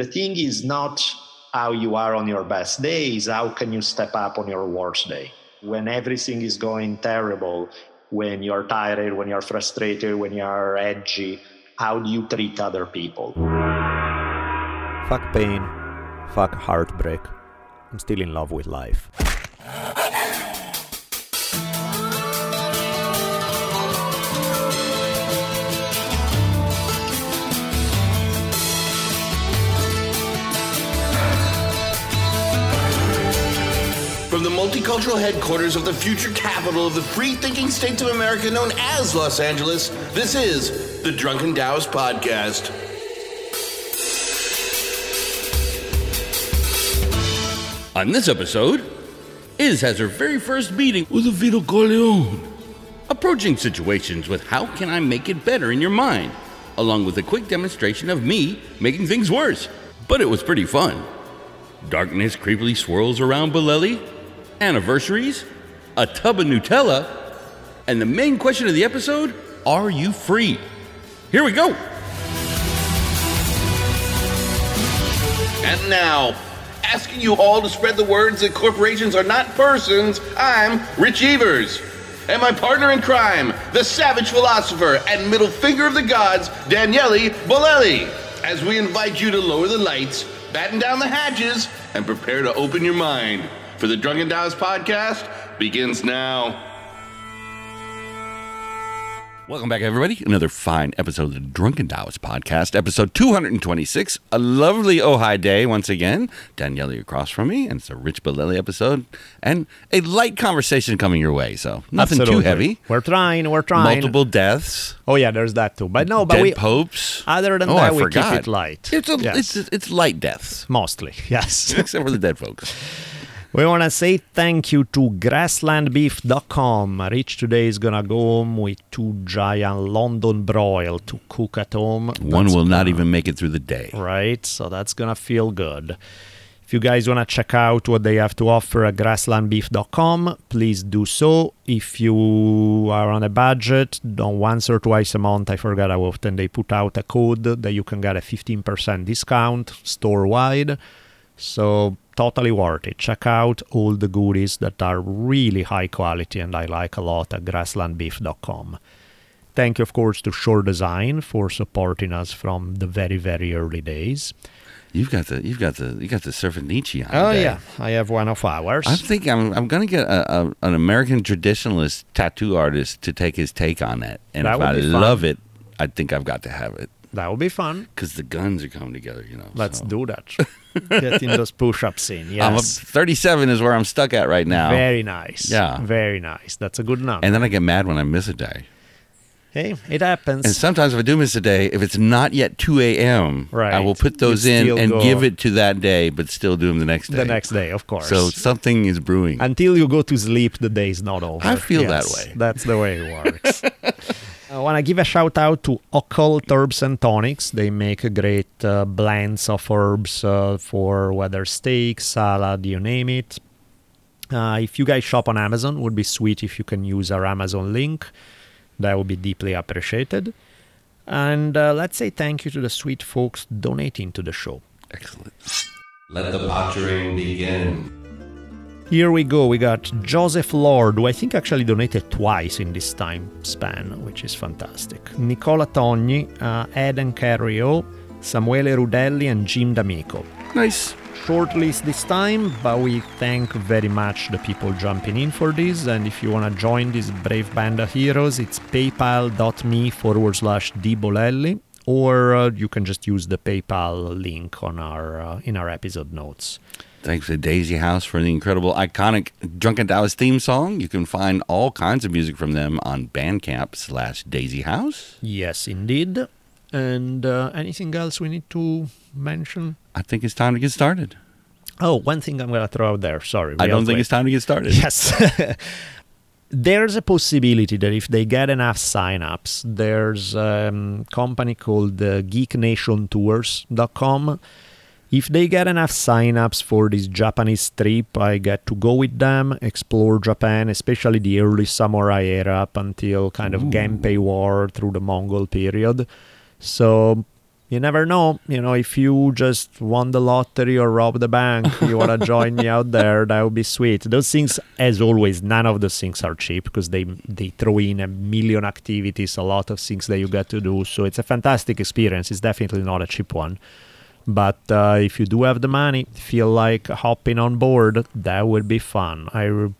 The thing is not how you are on your best days, how can you step up on your worst day? When everything is going terrible, when you're tired, when you're frustrated, when you're edgy, how do you treat other people? Fuck pain, fuck heartbreak. I'm still in love with life. Multicultural headquarters of the future capital of the free thinking states of America known as Los Angeles, this is the Drunken Taoist Podcast. On this episode, Iz has her very first meeting with a Vito Corleone. Approaching situations with how can I make it better in your mind, along with a quick demonstration of me making things worse. But it was pretty fun. Darkness creepily swirls around Bolelli, anniversaries, a tub of Nutella, and the main question of the episode are you free? Here we go. And now, asking you all to spread the words that corporations are not persons, I'm Rich Evers. And my partner in crime, the savage philosopher and middle finger of the gods, Daniele Bolelli, as we invite you to lower the lights, batten down the hatches, and prepare to open your mind. For the Drunken Taoist podcast begins now. Welcome back, everybody. Another fine episode of the Drunken Taoist podcast, episode 226. A lovely Ojai day once again. Daniele across from me, and it's a Rich Bolelli episode, and a light conversation coming your way. So nothing Absolutely. too heavy. We're trying, we're trying. Multiple deaths, Oh yeah, there's that too. But no, but dead we popes. other than oh, that I we forgot. keep it light. It's, a, Yes. it's it's light deaths, mostly. Yes. except for the dead folks. We want to say thank you to grasslandbeef.com. Rich today is going to go home with two giant London broil to cook at home. One That's will not gonna- even make it through the day. Right? So that's going to feel good. If you guys want to check out what they have to offer at grasslandbeef.com, please do so. If you are on a budget, don't once or twice a month, I forgot how often they put out a code that you can get a 15% discount store wide. So totally worth it. Check out all the goodies that are really high quality and I like a lot at grasslandbeef.com. Thank you, of course, to Shore Design for supporting us from the very, very early days. You've got the you've got the you got the surfing Nietzsche on. Oh, there. Oh today. yeah, I have one of ours. I'm thinking I'm I'm gonna get a, a, an American traditionalist tattoo artist to take his take on that, and That if I be fun. love it, I think I've got to have it that would be fun. because the guns are coming together. You know. Let's so. do that. Get in those push-ups in. I'm a, Yes. 37 is where I'm stuck at right now, Very nice. Yeah. Very nice. That's a good number. and then I get mad when I miss a day. hey, it happens. And sometimes if I do miss a day, if it's not yet 2 a.m., right. I will put those in and go- give it to that day, but still do them the next day. the next day, of course. So something is brewing. until you go to sleep, the day is not over. I feel that way. That's the way it works. I want to give a shout out to Occult Herbs and Tonics. They make great uh, blends of herbs uh, for whether steak, salad, you name it. Uh, if you guys shop on Amazon, would be sweet if you can use our Amazon link. That would be deeply appreciated. And uh, let's say thank you to the sweet folks donating to the show. Excellent. Let the pottering begin. Here we go. We got Joseph Lord, who I think actually donated twice in this time span, which is fantastic. Nicola Togni, uh, Eden Carrio, Samuele Rudelli, and Jim D'Amico. Nice. Short list this time, but we thank very much the people jumping in for this. And if you want to join this brave band of heroes, it's paypal.me forward slash dbolelli, or uh, you can just use the PayPal link on our uh, in our episode notes. Thanks to Daisy House for the incredible, iconic Drunken Taoist theme song. You can find all kinds of music from them on Bandcamp slash Daisy House. Yes, indeed. And uh, anything else we need to mention? I think it's time to get started. Oh, one thing I'm going to throw out there. Sorry. I don't think it's time to get started. Yes. there's a possibility that if they get enough signups, there's a um, company called uh, geeknationtours.com. If they get enough signups for this Japanese trip, I get to go with them, explore Japan, especially the early samurai era up until kind of Genpei War through the Mongol period. So you never know. You know, if you just won the lottery or robbed the bank, you want to join me out there, that would be sweet. Those things, as always, none of those things are cheap because they they throw in a million activities, a lot of things that you get to do. So it's a fantastic experience. It's definitely not a cheap one. But uh, if you do have the money, feel like hopping on board, that would be fun. I.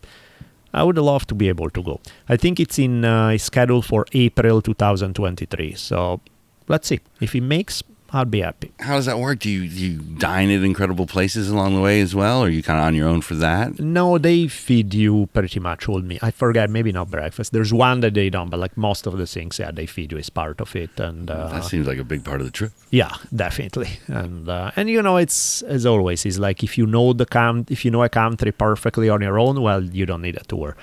I would love to be able to go. I think it's in uh, scheduled for April 2023. So let's see. If it makes, I'll be happy. How does that work? Do you, do you dine at incredible places along the way as well? Or are you kind of on your own for that? No, they feed you pretty much all me. I forget, maybe not breakfast. There's one that they don't, but like most of the things, yeah, they feed you as part of it. And uh, that seems like a big part of the trip. yeah, definitely. And uh, and you know, it's as always, it's like if you know the com- if you know a country perfectly on your own, well, you don't need a tour.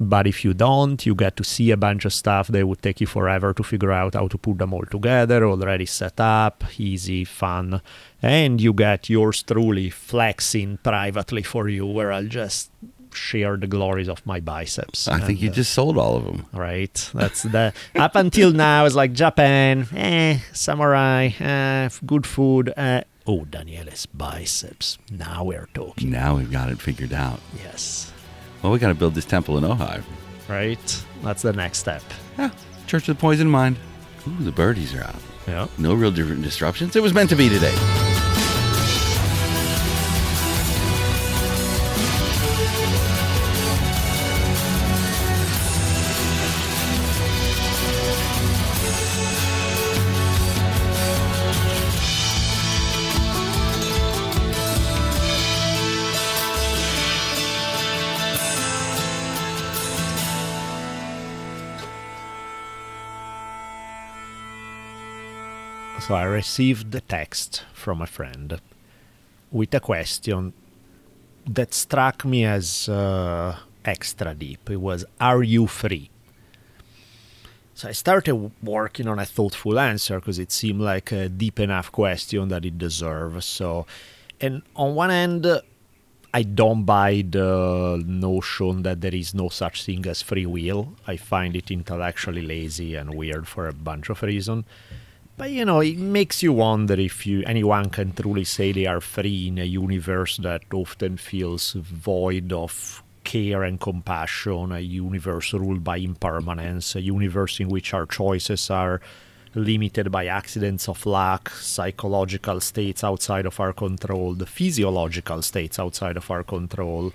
But if you don't, you get to see a bunch of stuff that would take you forever to figure out how to put them all together, already set up, easy, fun. And you get yours truly flexing privately for you, where I'll just share the glories of my biceps. I think And, you uh, just sold all of them. Right. That's the up until now it's like Japan, eh, samurai, eh, good food. Eh. Oh, Daniele's biceps. Now we're talking. Now we've got it figured out. Yes. Well, we got to build this temple in Ojai. Right. That's the next step. Yeah, Church of the Poison Mind. Ooh, the birdies are out. Yeah. No real different disruptions. It was meant to be today. So I received the text from a friend with a question that struck me as uh, extra deep. It was, Are you free? So I started working on a thoughtful answer because it seemed like a deep enough question that it deserves. So, and on one end, I don't buy the notion that there is no such thing as free will. I find it intellectually lazy and weird for a bunch of reasons. But you know, it makes you wonder if you anyone can truly say they are free in a universe that often feels void of care and compassion, a universe ruled by impermanence, a universe in which our choices are limited by accidents of luck, psychological states outside of our control, the physiological states outside of our control,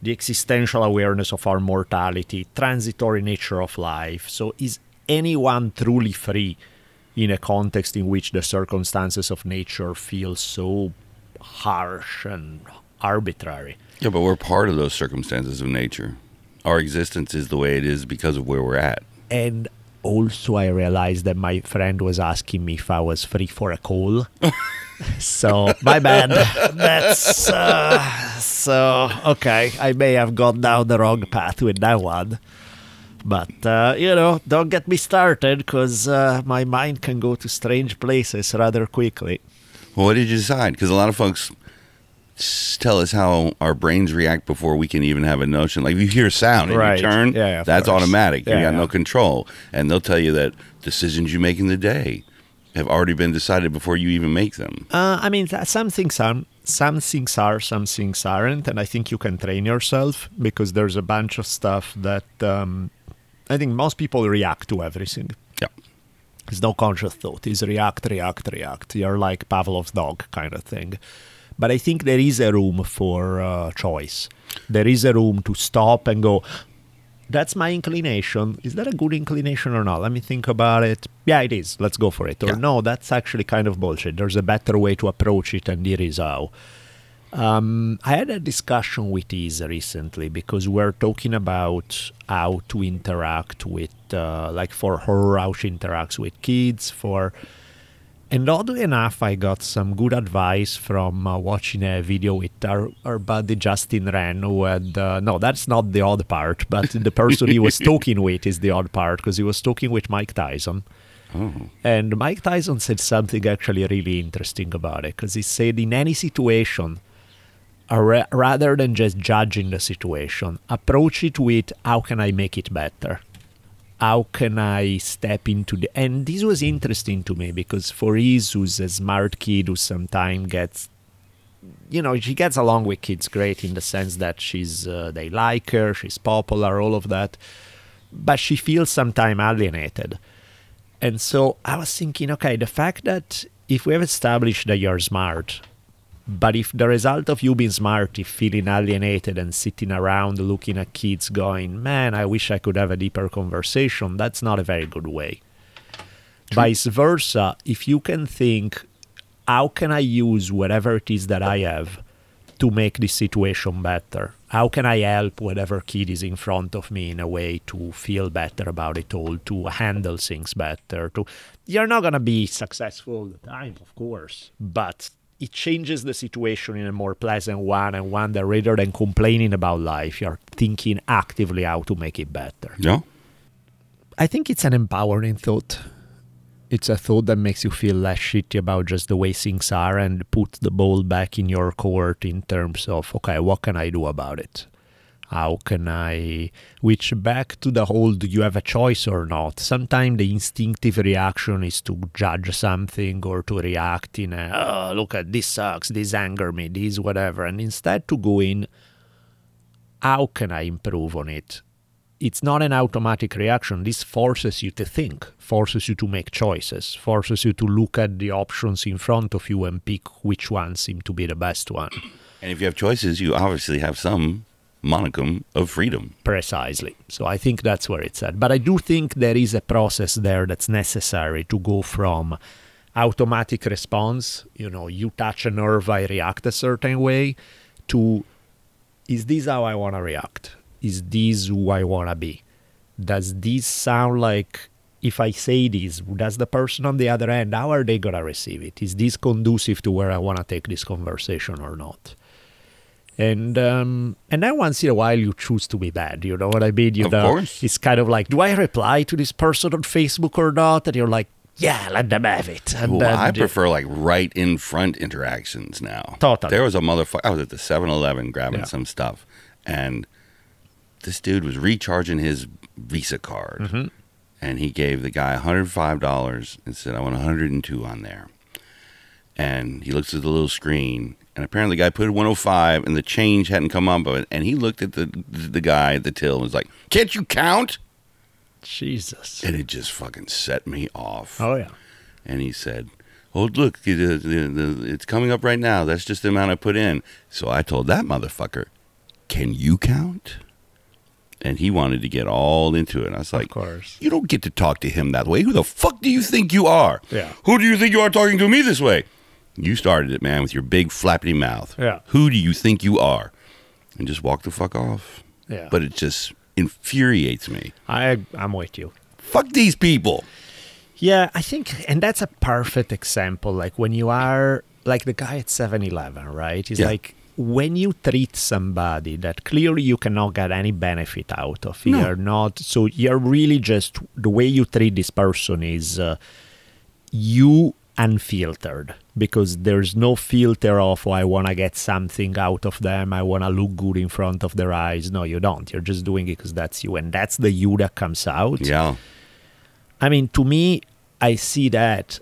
the existential awareness of our mortality, transitory nature of life. So, is anyone truly free in a context in which the circumstances of nature feel so harsh and arbitrary? Yeah, but we're part of those circumstances of nature. Our existence is the way it is because of where we're at. And also, I realized that my friend was asking me if I was free for a call. so, my bad. That's uh, so okay. I may have gone down the wrong path with that one. But, uh, you know, don't get me started because uh, my mind can go to strange places rather quickly. Well, what did you decide? Because a lot of folks tell us how our brains react before we can even have a notion. Like if you hear a sound and Right. you turn, Yeah, yeah, that's course. automatic. Yeah, you got yeah. no control. And they'll tell you that decisions you make in the day have already been decided before you even make them. Uh, I mean, th- some things are, some things are, some things aren't, and I think you can train yourself because there's a bunch of stuff that um, I think most people react to everything. Yeah. There's no conscious thought. It's react, react, react. You're like Pavlov's dog kind of thing. But I think there is a room for uh, choice. There is a room to stop and go, that's my inclination. Is that a good inclination or not? Let me think about it. Yeah, it is. Let's go for it. Or Yeah. no, that's actually kind of bullshit. There's a better way to approach it, and here is how. Um, I had a discussion with Isa recently because we're talking about how to interact with, uh, like for her, how she interacts with kids. For and oddly enough, I got some good advice from uh, watching a video with our, our buddy Justin Wren. who had uh, no, that's not the odd part, but the person he was talking with is the odd part because he was talking with Mike Tyson. Oh. And Mike Tyson said something actually really interesting about it because he said, in any situation, ra- rather than just judging the situation, approach it with how can I make it better? how can I step into the and this was interesting to me because for Iz, who's a smart kid who sometimes gets you know she gets along with kids great in the sense that she's uh, they like her she's popular all of that but she feels sometimes alienated and so i was thinking okay the fact that if we have established that you're smart but if the result of you being smart is feeling alienated and sitting around looking at kids going man i wish i could have a deeper conversation that's not a very good way vice versa if you can think how can I use whatever it is that I have to make this situation better? How can I help whatever kid is in front of me in a way to feel better about it all, to handle things better? To you're not gonna be successful all the time, of course, but it changes the situation in a more pleasant one and one that rather than complaining about life, you're thinking actively how to make it better. Yeah. I think it's an empowering thought. It's a thought that makes you feel less shitty about just the way things are and put the ball back in your court in terms of, okay, what can I do about it? How can I, which back to the whole, do you have a choice or not? Sometimes the instinctive reaction is to judge something or to react in a, oh, look at this sucks, this anger me, this whatever. And instead to go in, how can I improve on it? it's not an automatic reaction. This forces you to think, forces you to make choices, forces you to look at the options in front of you and pick which one seem to be the best one. And if you have choices, you obviously have some monicum of freedom. Precisely. So I think that's where it's at. But I do think there is a process there that's necessary to go from automatic response, you know, you touch a nerve, I react a certain way, to is this how I want to react? is this who I want to be? Does this sound like if I say this, does the person on the other end, how are they going to receive it? Is this conducive to where I want to take this conversation or not? And um, and then once in a while you choose to be bad. You know what I mean? You Of know, course. it's kind of like, do I reply to this person on Facebook or not? And you're like, yeah, let them have it. And Well, I prefer like right in front interactions now. Totally. There was a motherfucker. I was at the 7 Eleven grabbing Yeah. some stuff, and this dude was recharging his Visa card. Mm-hmm. And he gave the guy $105 and said, I want 102 on there. And he looks at the little screen, and apparently the guy put 105 and the change hadn't come up. But And he looked at the, the guy at the till and was like, Can't you count? Jesus. And it just fucking set me off Oh, yeah. and he said, "Oh, look, it's coming up right now. That's just the amount I put in." So I told that motherfucker, "Can you count?" And he wanted to get all into it. And I was like, of course. "You don't get to talk to him that way. Who the fuck do you think you are? Yeah. Who do you think you are talking to me this way?" You started it, man, with your big flappy mouth. Yeah. Who do you think you are? And just walk the fuck off. Yeah. But it just infuriates me. I, I'm with you. Fuck these people. Yeah, I think, and that's a perfect example. Like when you are like the guy at 7 Eleven, right? It's Yeah. like when you treat somebody that clearly you cannot get any benefit out of, No. you're not, so you're really just, the way you treat this person is uh, you unfiltered because there's no filter of, oh, I want to get something out of them, I want to look good in front of their eyes. No, you don't. You're just doing it because that's you. And that's the you that comes out. Yeah. I mean, to me, I see that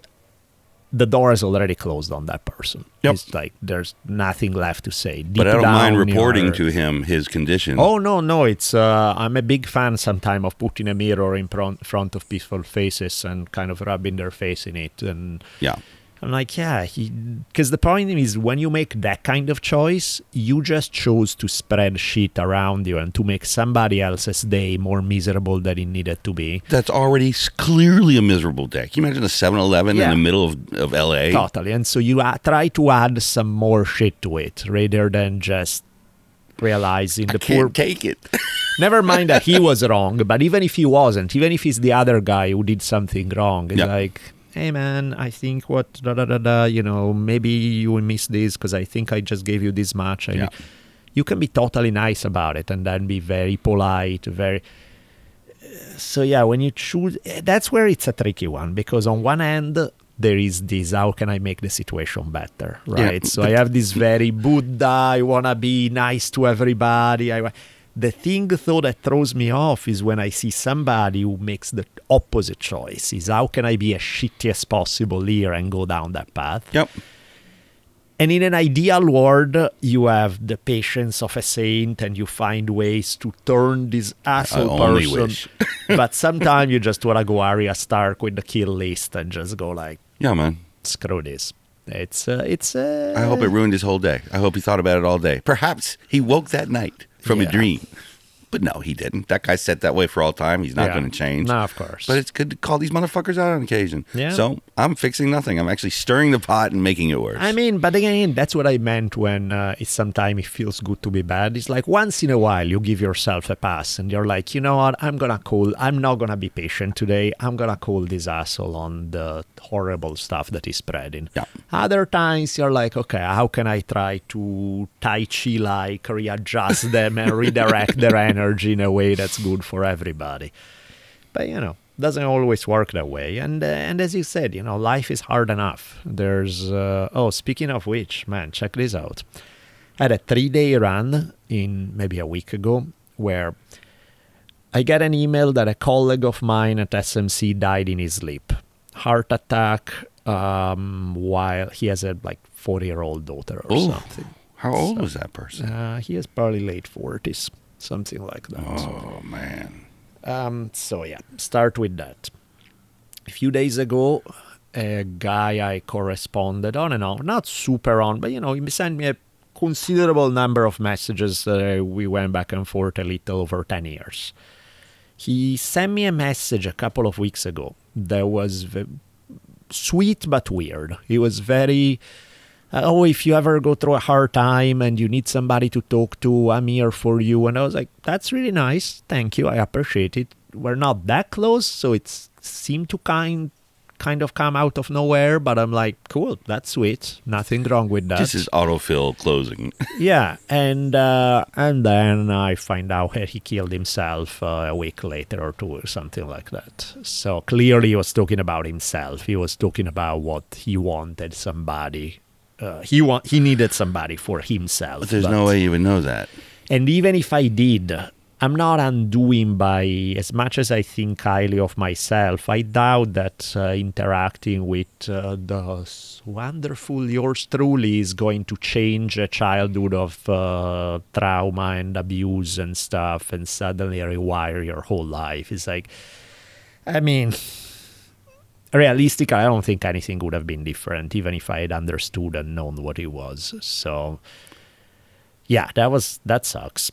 the door is already closed on that person. Yep. It's like there's nothing left to say. But I don't mind reporting you're- to him his condition. Oh no, no! It's uh, I'm a big fan sometimes of putting a mirror in front, front of peaceful faces and kind of rubbing their face in it, and Yeah. I'm like, yeah, because the point is when you make that kind of choice, you just chose to spread shit around you and to make somebody else's day more miserable than it needed to be. That's already clearly a miserable day. Can you imagine a 7 Eleven Yeah. in the middle of, of LA? Totally. And so you uh, try to add some more shit to it rather than just realizing the I can't poor. take it. Never mind that he was wrong, but even if he wasn't, even if he's the other guy who did something wrong, it's Yeah. like, hey man, I think what da da da da. You know, maybe you will miss this because I think I just gave you this much. I Yeah. You can be totally nice about it and then be very polite, very so yeah when you choose that's where it's a tricky one because on one end there is this how can i make the situation better Yeah, right so i have this very buddha i want to be nice to everybody I, The thing, though, that throws me off is when I see somebody who makes the opposite choice. Is how can I be as shitty as possible here and go down that path? Yep. And in an ideal world, you have the patience of a saint and you find ways to turn this asshole person. wish. but sometimes you just want to go Arya Stark with the kill list and just go like, Yeah, man. screw this. It's, uh, it's, uh, I hope it ruined his whole day. I hope he thought about it all day. Perhaps he woke that night from a dream. But no, he didn't. That guy's set that way for all time. He's not Yeah. going to change. No, of course. But it's good to call these motherfuckers out on occasion. Yeah. So I'm fixing nothing. I'm actually stirring the pot and making it worse. I mean, but again, that's what I meant when uh, it's sometimes it feels good to be bad. It's like once in a while you give yourself a pass and you're like, you know what, I'm gonna call. I'm not gonna be patient today. I'm gonna call this asshole on the horrible stuff that he's spreading. Yeah. Other times you're like, okay, how can I try to Tai Chi like readjust them and redirect their energy in a way that's good for everybody? But you know, doesn't always work that way. And uh, and as you said, you know, life is hard enough. There's uh, oh, speaking of which, man, check this out. I had a three day run in maybe a week ago where I get an email that a colleague of mine at SMC died in his sleep, heart attack, um, while he has a like 40 year old daughter or Ooh. something. How old was that person? Uh, he is probably late 40s, something like that. Oh, man. Um, so yeah, start with that. A few days ago, a guy I corresponded on and on, not super on, but you know, he sent me a considerable number of messages. Uh, we went back and forth a little over 10 years. He sent me a message a couple of weeks ago that was sweet but weird. He was very, uh, oh, if you ever go through a hard time and you need somebody to talk to, I'm here for you. And I was like, that's really nice. Thank you. I appreciate it. We're not that close, so it seemed to kind kind of come out of nowhere. But I'm like, cool, that's sweet. Nothing wrong with that. This is autofill closing. yeah, and uh, and then I find out that he killed himself uh, a week later or two or something like that. So clearly he was talking about himself. He was talking about what he wanted somebody. Uh, he want he needed somebody for himself. But there's no way you would know that. And even if I did, I'm not undoing by as much as I think highly of myself. I doubt that uh, interacting with uh, the wonderful yours truly is going to change a childhood of uh, trauma and abuse and stuff and suddenly rewire your whole life. It's like, I mean, realistically, I don't think anything would have been different, even if I had understood and known what it was. So, yeah, that was that sucks.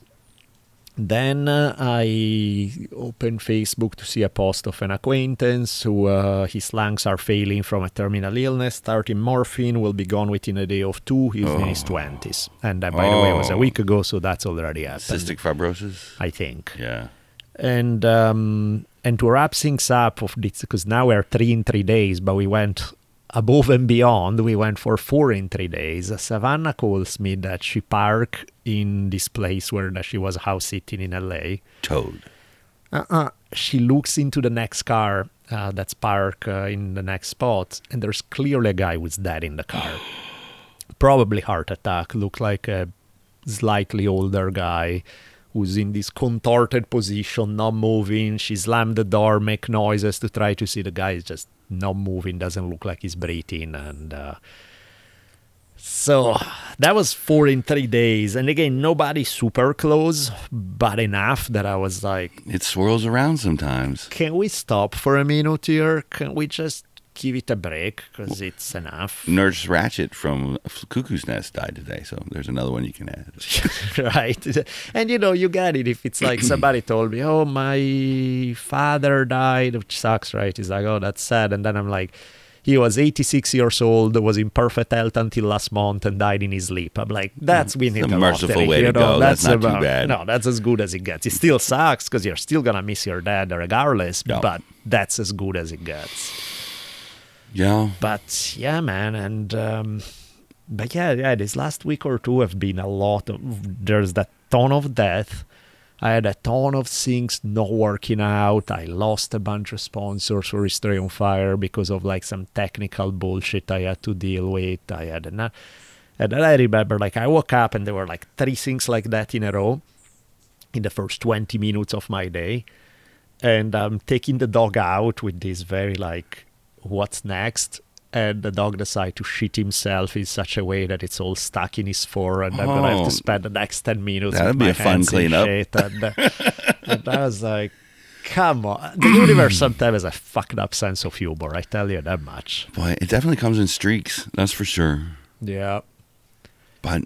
Then uh, I opened Facebook to see a post of an acquaintance who uh, his lungs are failing from a terminal illness. Starting morphine will be gone within a day of two. He's in his twenties, and uh, by the way, it was a Oh. week ago, so that's already happened. Cystic fibrosis? I think Yeah. and um, and to wrap things up of this because now we're three in three days but we went above and beyond. We went for four in three days. Savannah calls me that she parked in this place where that she was house sitting in la Toad. uh-uh. she looks into the next car uh, that's parked uh, in the next spot and there's clearly a guy who's dead in the car. Probably heart attack looked like a slightly older guy who's in this contorted position not moving. She slammed the door make noises to try to see the guy is just not moving doesn't look like he's breathing and uh, so that was four in three days. And again nobody super close but enough that i was like It swirls around sometimes. can we stop for a minute here? Can we just give it a break because it's enough Nurse Ratched from Cuckoo's Nest died today, so there's another one you can add. right and you know you get it if it's like somebody told me oh my father died which sucks right it's like oh that's sad and then i'm like he was 86 years old was in perfect health until last month and died in his sleep i'm like that's winning a the merciful way you to know? go. That's not too bad. no that's as good as it gets it still sucks because you're still gonna miss your dad regardless Yeah. but that's as good as it gets Yeah. but yeah man and um but yeah yeah this last week or two have been a lot of there's that ton of death i had a ton of things not working out i lost a bunch of sponsors for history on fire because of like some technical bullshit i had to deal with i had a and then i remember like i woke up and there were like three things like that in a row in the first 20 minutes of my day. And I'm taking the dog out with this very like, what's next? And the dog decides to shit himself in such a way that it's all stuck in his fur, and I'm gonna have Oh. to spend the next ten minutes. That'd be a fun cleanup. And, uh, and I was like, "Come on!" The universe sometimes has a fucked up sense of humor. I tell you that much. Boy, it definitely comes in streaks. That's for sure. Yeah. But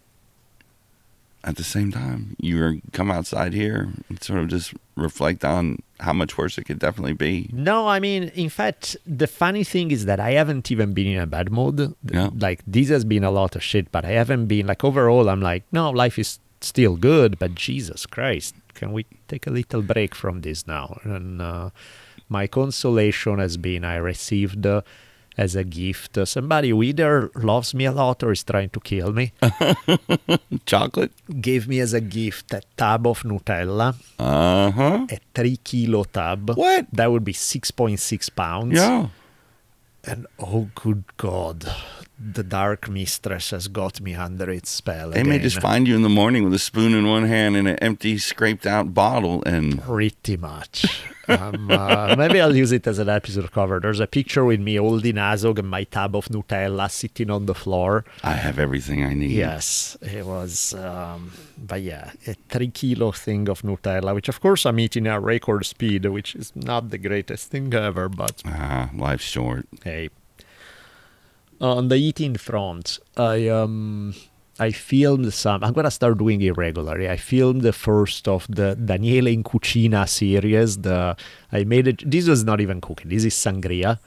at the same time, you come outside here and sort of just reflect on how much worse it could definitely be. No, I mean, in fact, the funny thing is that I haven't even been in a bad mood. Yeah. Like, this has been a lot of shit, but I haven't been, like, overall, I'm like, no, life is still good, but Jesus Christ, can we take a little break from this now? And uh, my consolation has been I received uh, as a gift uh, somebody who either loves me a lot or is trying to kill me, Chocolate? gave me as a gift a tub of Nutella, Uh huh. a three kilo tub. What? That would be 6.6 pounds. Yeah. And oh, good God, the dark mistress has got me under its spell. They may just find you in the morning with a spoon in one hand and an empty, scraped out bottle. And Pretty much. um, uh, maybe I'll use it as an episode cover. There's a picture with me holding Azog and my tub of Nutella sitting on the floor. I have everything I need. Yes, it was, um, but yeah, a three kilo thing of Nutella, which of course I'm eating at record speed, which is not the greatest thing ever, but Ah, life's short. Hey. On the eating front, I um I filmed some. I'm gonna start doing it regularly. I filmed the first of the Daniele in Cucina series. The I made it. This was not even cooking. This is sangria,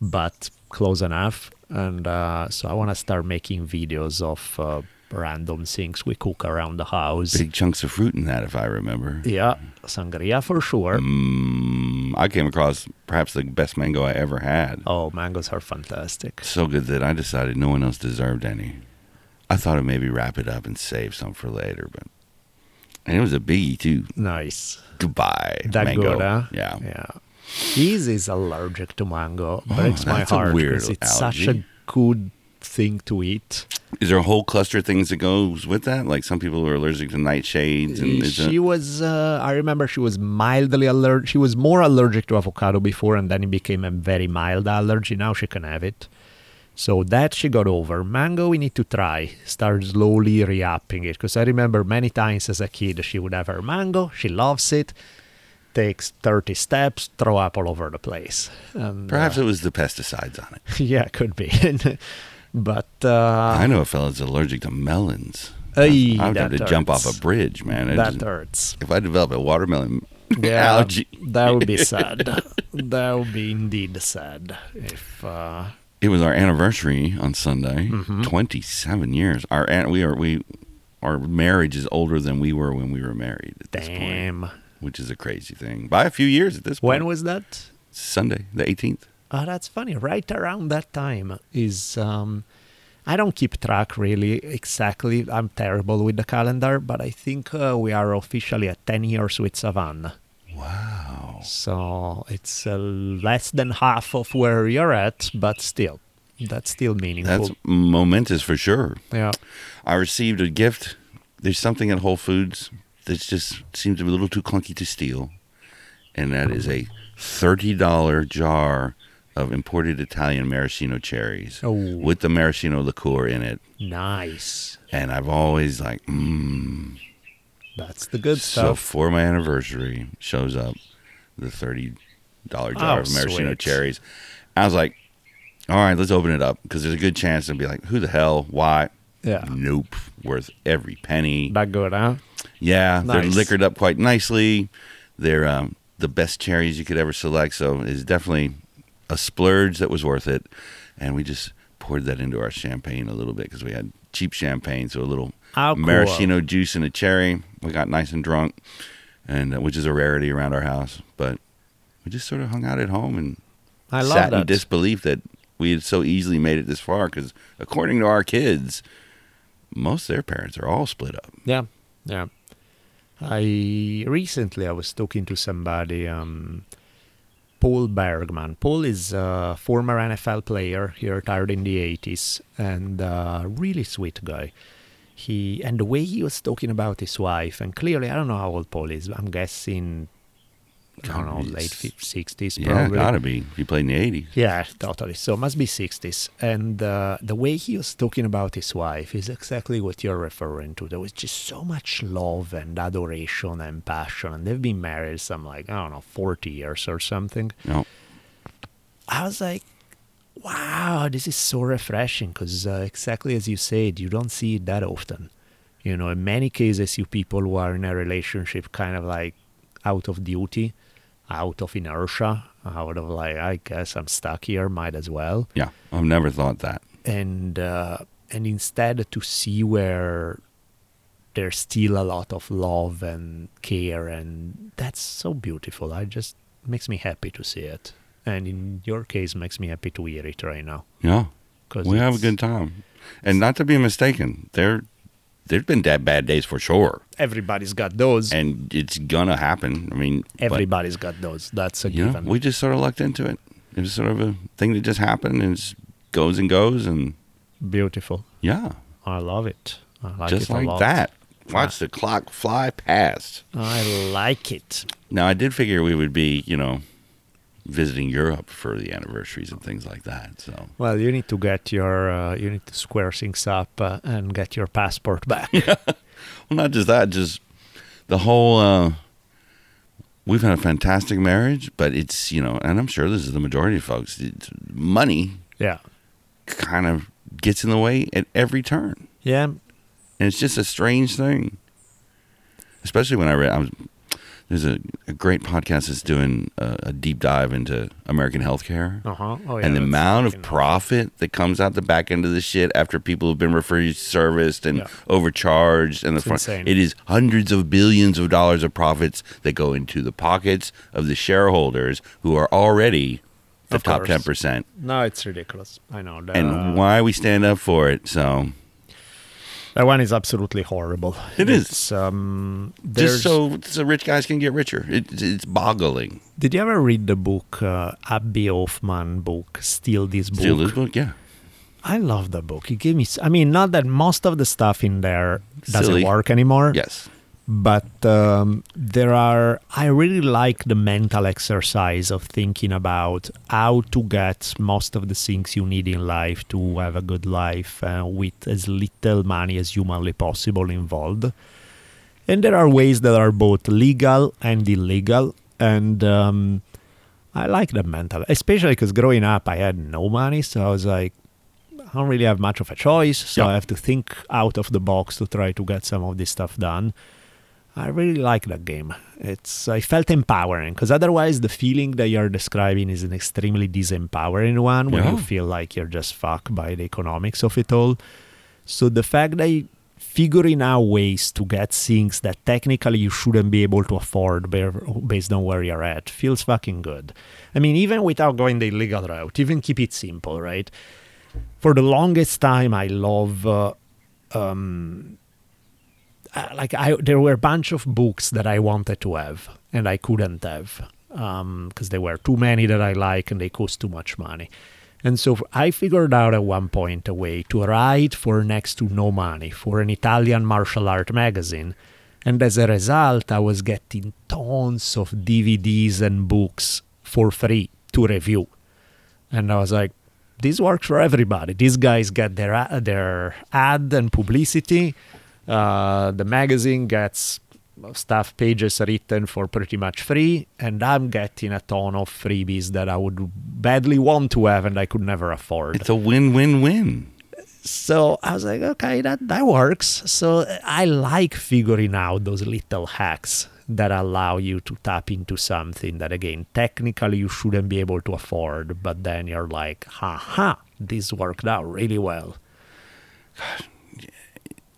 but close enough. And uh, so I want to start making videos of uh, random things we cook around the house. Big chunks of fruit in that, if I remember. Yeah, sangria for sure. Mm, I came across perhaps the best mango I ever had. Oh, mangoes are fantastic. So good that I decided no one else deserved any. I thought I'd maybe wrap it up and save some for later, but and it was a biggie too. Nice. Goodbye, That mango. good, huh? Yeah. Yeah. He's is allergic to mango. My Oh, that's a heart weird because it's such a good thing to eat. Is there a whole cluster of things that goes with that? Like some people are allergic to nightshades, and she was, uh, I remember she was mildly allergic. She was more allergic to avocado before, and then it became a very mild allergy. Now she can have it. So that she got over. Mango, we need to try. Start slowly re-upping it. Because I remember many times as a kid, she would have her mango. She loves it. Takes 30 steps, throw up all over the place. And, perhaps uh, it was the pesticides on it. yeah, could be. but uh, I know a fella that's allergic to melons. Ay, I have that to jump off a bridge, man. It that just- hurts. if I develop a watermelon Yeah, allergy, that would be sad. that would be indeed sad if. Uh, it was our anniversary on Sunday. Mm-hmm. Twenty-seven years. Our we are we our marriage is older than we were when we were married. At this point, damn. which is a crazy thing. By a few years at this point. When was that? Sunday, the eighteenth. Oh, that's funny. Right around that time is. Um, I don't keep track really exactly. I'm terrible with the calendar, but I think uh, we are officially at 10 years with Savannah. Wow. So it's uh, less than half of where you're at, but still, that's still meaningful. That's momentous for sure. yeah. I received a gift. There's something at Whole Foods that just seems a little too clunky to steal, and that is a thirty dollar jar of imported Italian maraschino cherries Oh. with the maraschino liqueur in it. Nice. And I've always like, mmm. That's the good stuff. So for my anniversary, shows up the thirty dollar jar Oh, of maraschino sweet. cherries. I was like, all right, let's open it up because there's a good chance to be like, who the hell? Why? Yeah. Nope. Worth every penny. That good, huh? Yeah, they're liquored up quite nicely. They're um, the best cherries you could ever select. So it's definitely a splurge that was worth it. And we just poured that into our champagne a little bit because we had cheap champagne. So a little How cool. maraschino juice and a cherry. We got nice and drunk, and uh, which is a rarity around our house. But we just sort of hung out at home and I love sat in that. disbelief that we had so easily made it this far. Because according to our kids, most of their parents are all split up. Yeah, yeah. I recently I was talking to somebody, um, Paul Bergman. Paul is a former NFL player. He retired in the '80s, and uh, really sweet guy. he and the way he was talking about his wife, and clearly, I don't know how old Paul is. I'm guessing, I don't know, late s- fif- 60s, Yeah, probably. gotta be. He played in the eighties. Yeah, totally. So must be 60s. And uh, the way he was talking about his wife is exactly what you're referring to. There was just so much love and adoration and passion. And they've been married some like, I don't know, 40 years or something. No. I was like, wow, this is so refreshing because uh, exactly as you said, you don't see it that often. You know, in many cases, you people who are in a relationship kind of like out of duty, out of inertia, out of like, I guess I'm stuck here, might as well. Yeah, I've never thought that. And uh, and instead to see where there's still a lot of love and care, and that's so beautiful. I just makes me happy to see it. And in your case, makes me happy to hear it right now. Yeah, 'Cause we have a good time, and not to be mistaken, there there's been that bad days for sure, Everybody's got those. and it's gonna happen. I mean, but, Everybody's got those. That's a you know, given. we just sort of lucked into it. It was sort of a thing that just happened and it goes and goes, and Beautiful. yeah, I love it. I like just it a like that. Ah. Watch the clock fly past. I like it. Now, I did figure we would be, you know, visiting Europe for the anniversaries and things like that. So Well, you need to get your, uh, you need to square things up uh, and get your passport back. Yeah. Well, not just that, just the whole. Uh, we've had a fantastic marriage, but it's you know, and I'm sure this is the majority of folks. It's, money yeah. kind of gets in the way at every turn, Yeah. and it's just a strange thing. Especially when I read, I was there's a, a great podcast that's doing a, a deep dive into American healthcare. Uh huh. Oh, yeah. and the amount of profit that comes out the back end of the shit after people have been referred serviced and Yeah. overcharged and the It's front, insane. it is hundreds of billions of dollars of profits that go into the pockets of the shareholders who are already the Of top ten percent No, it's ridiculous. I know. That, and why we stand up for it so that one is absolutely horrible. It is. It's, um, just so so rich guys can get richer it, it's boggling Did you ever read the book, uh, Abbie Hoffman book, Steal This Book? Steal this book yeah I love the book. It gave me, I mean, not that most of the stuff in there doesn't Silly. work anymore. yes but um, there are i really like the mental exercise of thinking about how to get most of the things you need in life to have a good life uh, with as little money as humanly possible involved and there are ways that are both legal and illegal and um, i like the mental especially because growing up i had no money so i was like I don't really have much of a choice, so Yeah. I have to think out of the box to try to get some of this stuff done. I really like that game. It's I felt empowering because otherwise the feeling that you're describing is an extremely disempowering one when you feel like you're just fucked by the economics of it all. So the fact that figuring out ways to get things that technically you shouldn't be able to afford based on where you're at feels fucking good. I mean, even without going the illegal route, even keep it simple, right? For the longest time, I love uh, um, Uh, like I there were a bunch of books that I wanted to have and I couldn't have um, because there were too many that I like and they cost too much money. And so I figured out at one point a way to write for next to no money for an Italian martial art magazine. And as a result, I was getting tons of DVDs and books for free to review. And I was like, this works for everybody. These guys get their uh, their ad and publicity. Uh, the magazine gets stuff pages written for pretty much free, and I'm getting a ton of freebies that I would badly want to have and I could never afford. it's a win-win-win So I was like, okay, that, that works. So I like figuring out those little hacks that allow you to tap into something that, again, technically you shouldn't be able to afford, but then you're like, haha, this worked out really well.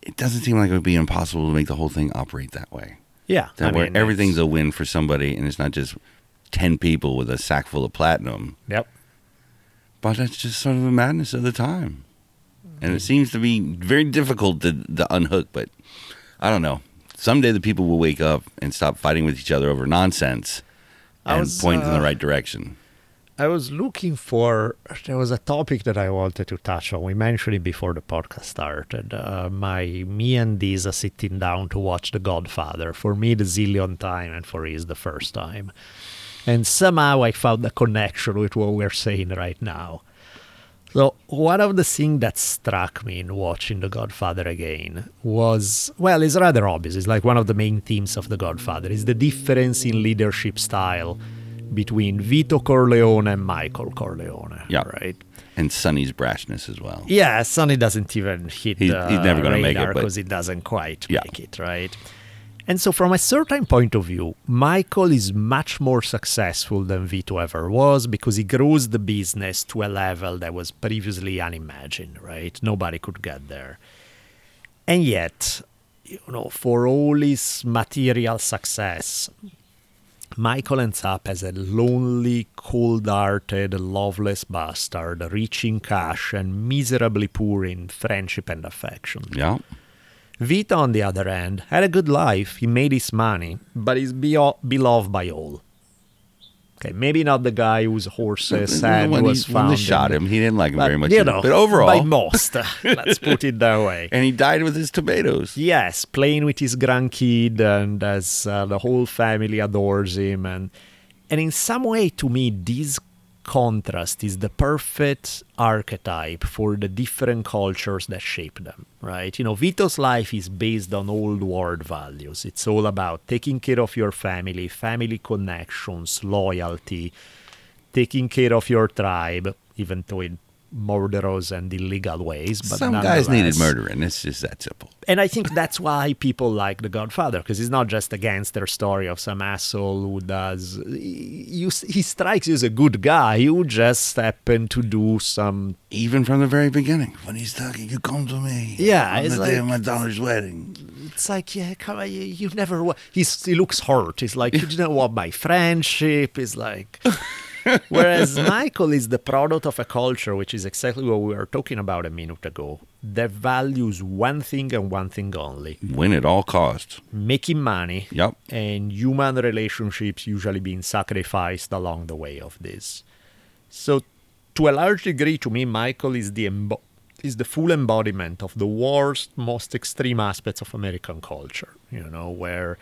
It doesn't seem like it would be impossible to make the whole thing operate that way Yeah. that I where mean, everything's a win for somebody and it's not just 10 people with a sack full of platinum Yep. but that's just sort of the madness of the time and it seems to be very difficult to, to unhook but i don't know someday the people will wake up and stop fighting with each other over nonsense and was, point in the uh, right direction I was looking for. There was a topic that I wanted to touch on. We mentioned it before the podcast started. Uh, my me and Diz are sitting down to watch The Godfather. For me, the zillion time, and for Iz the first time. And somehow I found a connection with what we're saying right now. So one of the things that struck me in watching The Godfather again was well, it's rather obvious. It's like one of the main themes of The Godfather is the difference in leadership style between Vito Corleone and Michael Corleone. Yeah. Right. And Sonny's brashness as well. Yeah, Sonny doesn't even hit He's- he's never gonna make it, because he doesn't quite Yeah. make it, right? And so, from a certain point of view, Michael is much more successful than Vito ever was because he grows the business to a level that was previously unimagined, right? Nobody could get there. And yet, you know, for all his material success, Michael ends up as a lonely, cold hearted, loveless bastard, rich in cash and miserably poor in friendship and affection. Yeah. Vito, on the other hand, had a good life. He made his money, but is be- beloved by all. Okay, maybe not the guy whose when, and when, was he, when they shot him, he didn't like him but, very much. you know, but overall, by most. let's put it that way. and he died with his tomatoes. Yes, playing with his grandkid, and as uh, the whole family adores him, and and in some way, to me, this contrast is the perfect archetype for the different cultures that shape them. Right? You know, Vito's life is based on old world values. It's all about taking care of your family, family connections, loyalty, taking care of your tribe, even though in murderous and illegal ways. But Some guys needed murdering. It's just that simple. and I think that's why people like The Godfather because it's not just a gangster story of some asshole who does. You, he strikes you as a good guy who just happened to do some. Even from the very beginning, when he's talking, you come to me. Yeah, on it's the day of like- my daughter's wedding. It's like yeah, come on, you, you never. He's he looks hurt. He's like you didn't want my friendship. He's like. Whereas Michael is the product of a culture, which is exactly what we were talking about a minute ago, that values one thing and one thing only Win at all costs. making money Yep. and human relationships usually being sacrificed along the way of this. So, to a large degree, to me, Michael is the embo- is the full embodiment of the worst, most extreme aspects of American culture. You know, where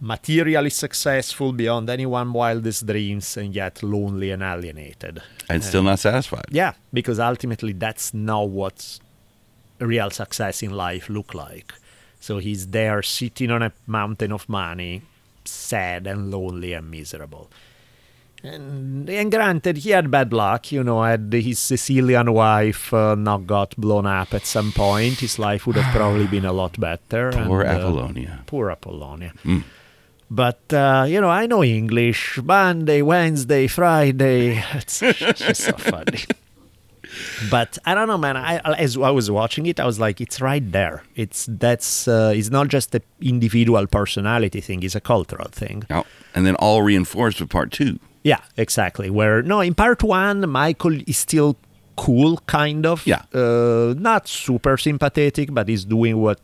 materially successful beyond anyone's wildest dreams, and yet lonely and alienated. And still not satisfied. Yeah, because ultimately that's not what real success in life look like. So he's there sitting on a mountain of money, sad and lonely and miserable. And, and granted, he had bad luck. You know, had his Sicilian wife uh, not got blown up at some point, his life would have probably been a lot better. Poor and, uh, Apollonia. Poor Apollonia. But, uh, you know, I know English. Monday, Wednesday, Friday. It's just so funny. But I don't know, man. I, as I was watching it, I was like, it's right there. It's that's uh, it's not just an individual personality thing; it's a cultural thing. Yeah. And then all reinforced with part two. Yeah, exactly. Where no, in part one, Michael is still cool, kind of. Yeah. Uh, not super sympathetic, but he's doing what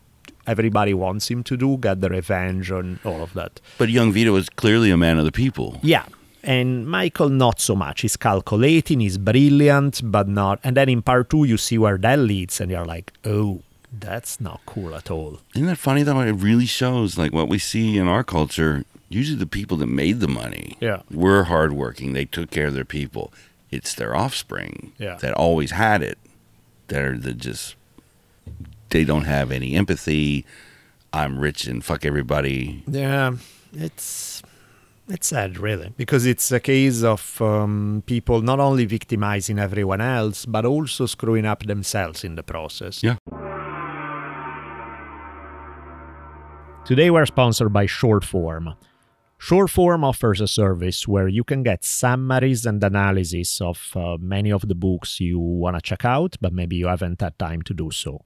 everybody wants him to do, get the revenge and all of that. But young Vito is clearly a man of the people. Yeah. And Michael, not so much. He's calculating, he's brilliant, but not. And then in part two, you see where that leads, and you're like, oh, that's not cool at all. Isn't that funny though? It really shows like what we see in our culture. Usually the people that made the money Yeah. were hardworking. They took care of their people. It's their offspring Yeah. that always had it. that are the just they don't have any empathy. I'm rich and fuck everybody. Yeah, it's it's sad, really, because it's a case of um, people not only victimizing everyone else, but also screwing up themselves in the process. Yeah. Today we're sponsored by Shortform. Shortform offers a service where you can get summaries and analysis of uh, many of the books you want to check out, but maybe you haven't had time to do so.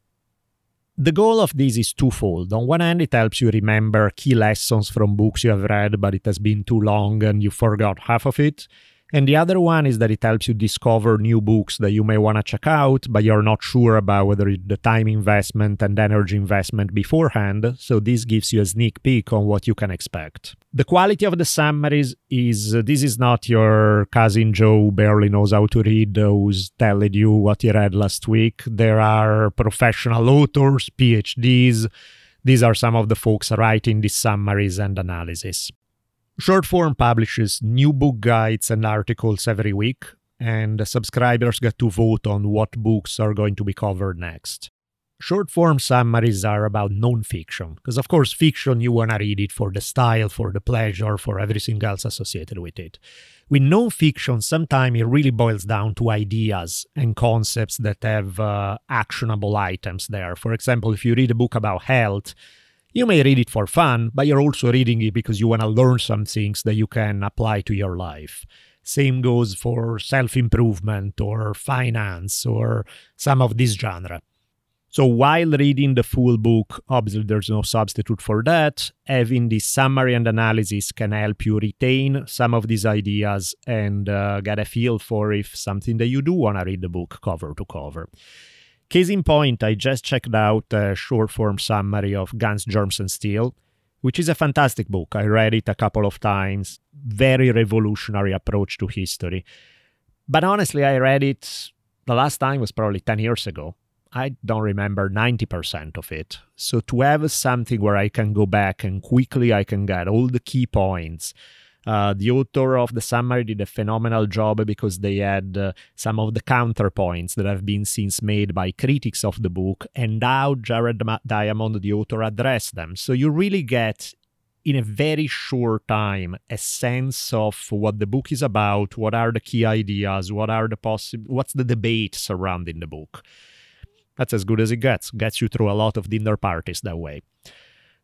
The goal of this is twofold. On one hand, it helps you remember key lessons from books you have read, but it has been too long and you forgot half of it. And the other one is that it helps you discover new books that you may want to check out, but you're not sure about whether the time investment and energy investment beforehand. So this gives you a sneak peek on what you can expect. The quality of the summaries is uh, this is not your cousin Joe who barely knows how to read, uh, who's telling you what he read last week. There are professional authors, PhDs. These are some of the folks writing these summaries and analysis. Shortform publishes new book guides and articles every week, and subscribers get to vote on what books are going to be covered next. Short form summaries are about nonfiction, because of course, fiction you want to read it for the style, for the pleasure, for everything else associated with it. With nonfiction, sometimes it really boils down to ideas and concepts that have uh, actionable items there. For example, if you read a book about health, you may read it for fun, but you're also reading it because you want to learn some things that you can apply to your life. Same goes for self improvement or finance or some of this genre. So while reading the full book, obviously there's no substitute for that. Having the summary and analysis can help you retain some of these ideas and uh, get a feel for if something that you do want to read the book cover to cover. Case in point, I just checked out a short form summary of Guns, Germs, and Steel, which is a fantastic book. I read it a couple of times. Very revolutionary approach to history. But honestly, I read it the last time was probably 10 years ago. I don't remember 90% of it. So to have something where I can go back and quickly I can get all the key points, uh, the author of the summary did a phenomenal job because they had uh, some of the counterpoints that have been since made by critics of the book and how Jared Diamond, the author, addressed them. So you really get in a very short time a sense of what the book is about, what are the key ideas, what are the possible, what's the debate surrounding the book. That's as good as it gets. Gets you through a lot of dinner parties that way.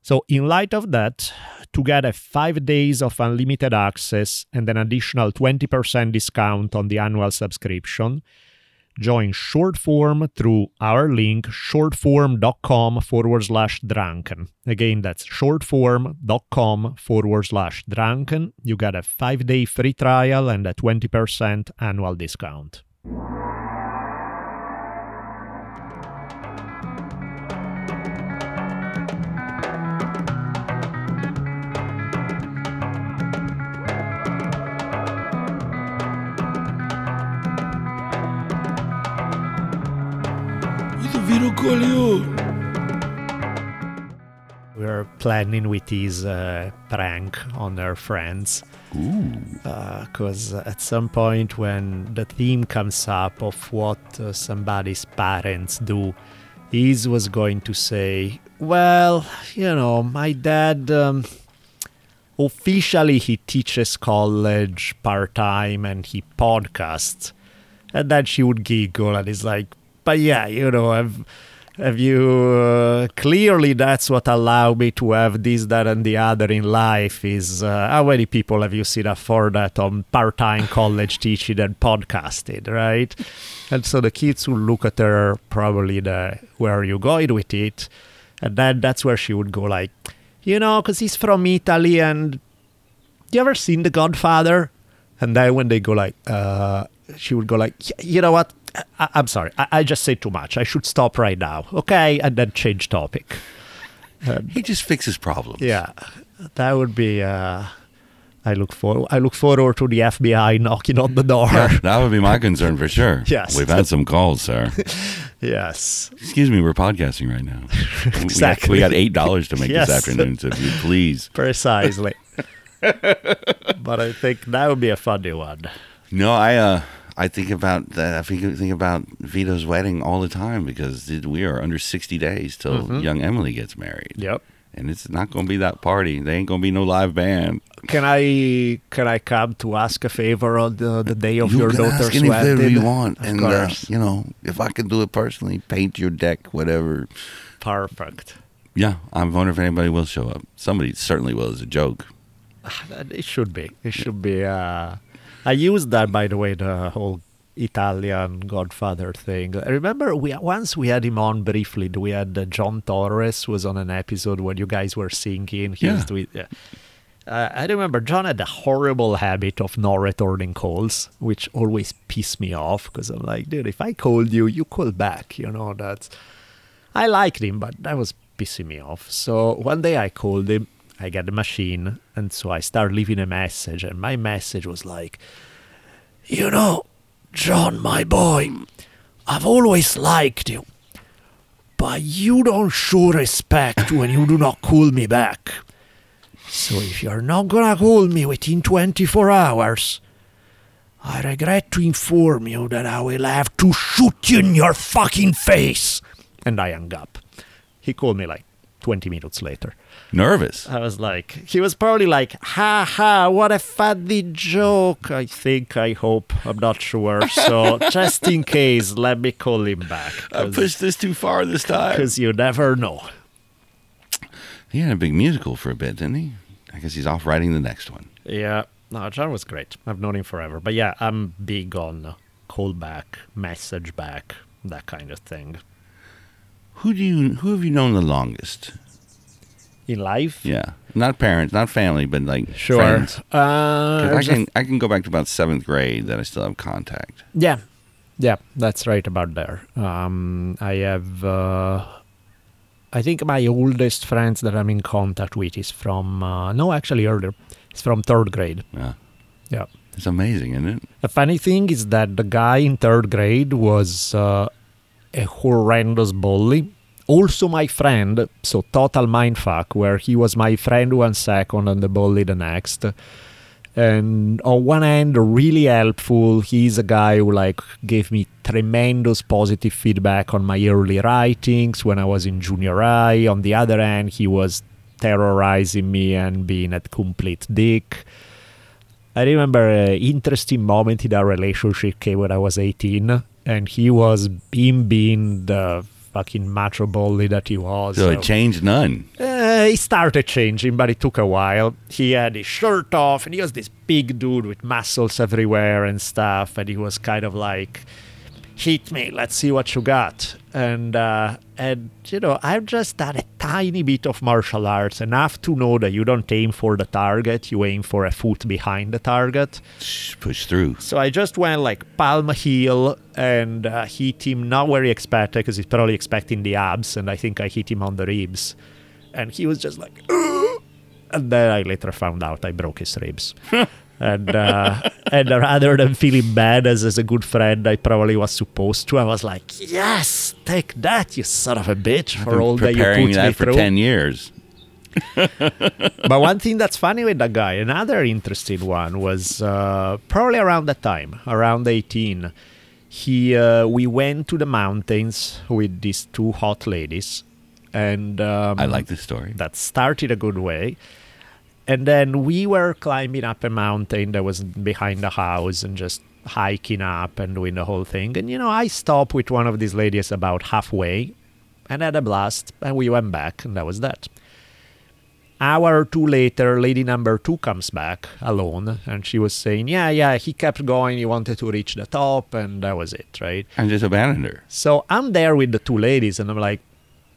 So, in light of that, to get a five days of unlimited access and an additional 20% discount on the annual subscription, join Shortform through our link shortform.com forward slash drunken. Again, that's shortform.com forward slash drunken. You get a five day free trial and a 20% annual discount. Vito Corleone. We're planning with his uh, prank on our friends. Because uh, at some point, when the theme comes up of what uh, somebody's parents do, his was going to say, Well, you know, my dad. Um, officially, he teaches college part time and he podcasts. And then she would giggle and he's like, but yeah, you know, have have you uh, clearly that's what allowed me to have this, that, and the other in life is uh, how many people have you seen afford that on part-time college teaching and podcasting, right? And so the kids will look at her probably the where are you going with it, and then that's where she would go like, you know, because he's from Italy and you ever seen The Godfather? And then when they go like, uh, she would go like, you know what? I, am sorry. I, I, just say too much. I should stop right now. Okay, and then change topic. Um, he just fixes problems. Yeah, that would be. Uh, I look for. I look forward to the FBI knocking on the door. Yeah, that would be my concern for sure. yes, we've had some calls, sir. yes. Excuse me, we're podcasting right now. exactly. We got, we got eight dollars to make yes. this afternoon, so if you please. Precisely. but I think that would be a funny one. No, I. uh I think about that. I think think about Vito's wedding all the time because we are under sixty days till mm-hmm. young Emily gets married. Yep. And it's not going to be that party. There ain't going to be no live band. Can I can I come to ask a favor on the, the day of you your daughter's ask any wedding? favor you want, of and uh, you know if I can do it personally, paint your deck, whatever. Perfect. Yeah, I'm wondering if anybody will show up. Somebody certainly will as a joke. It should be. It should be. Uh, I used that, by the way, the whole Italian Godfather thing. I remember we once we had him on briefly. We had uh, John Torres was on an episode where you guys were singing. He yeah. With, yeah. Uh, I remember John had a horrible habit of not returning calls, which always pissed me off because I'm like, dude, if I called you, you call back. You know, that's. I liked him, but that was pissing me off. So one day I called him, I got the machine, and so I started leaving a message, and my message was like, you know, John, my boy, I've always liked you, but you don't show respect when you do not call me back. So if you're not gonna call me within 24 hours, I regret to inform you that I will have to shoot you in your fucking face. And I hung up. He called me like 20 minutes later. Nervous. I was like, he was probably like, ha ha, what a funny joke. I think, I hope, I'm not sure. So just in case, let me call him back. I pushed this too far this time. Because you never know. He had a big musical for a bit, didn't he? I guess he's off writing the next one. Yeah, no, John was great. I've known him forever. But yeah, I'm big on call back, message back, that kind of thing. Who do you who have you known the longest? In life? Yeah, not parents, not family, but like Sure. friends. Uh, I can I can go back to about seventh grade that I still have contact. Yeah, yeah, that's right about there. Um, I have, uh, I think my oldest friends that I'm in contact with is from, uh, no, actually earlier, it's from third grade. Yeah, Yeah. it's amazing, isn't it? The funny thing is that the guy in third grade was uh, a horrendous bully. Also, my friend, so total mindfuck, where he was my friend one second and the bully the next. And on one hand, really helpful. He's a guy who like gave me tremendous positive feedback on my early writings when I was in junior high. On the other hand, he was terrorizing me and being a complete dick. I remember an interesting moment in our relationship came when I was 18, and he was him being the fucking macho bully that he was. So So, it changed none. uh, he started changing, but it took a while. He had his shirt off, and he was this big dude with muscles everywhere and stuff, and he was kind of like, "Hit me, let's see what you got." And uh, and you know, I've just done a tiny bit of martial arts, enough to know that you don't aim for the target, you aim for a foot behind the target. Push through. So I just went like palm heel and uh, hit him not where he expected because he's probably expecting the abs, and I think I hit him on the ribs, and he was just like, "Ugh." and then I later found out I broke his ribs. and uh, and rather than feeling bad as, as a good friend, I probably was supposed to. I was like, "Yes, take that, you son of a bitch!" For all that you put that me for through. ten years. but one thing that's funny with that guy, another interesting one was uh, probably around that time, around 18. He, uh, we went to the mountains with these two hot ladies, and um, I like this story. that started a good way. And then we were climbing up a mountain that was behind the house and just hiking up and doing the whole thing. And you know, I stopped with one of these ladies about halfway and had a blast, and we went back, and that was that. Hour or two later, lady number two comes back alone, and she was saying, "Yeah, yeah, he kept going. He wanted to reach the top, and that was it, right?" I just abandoned her. So I'm there with the two ladies, and I'm like,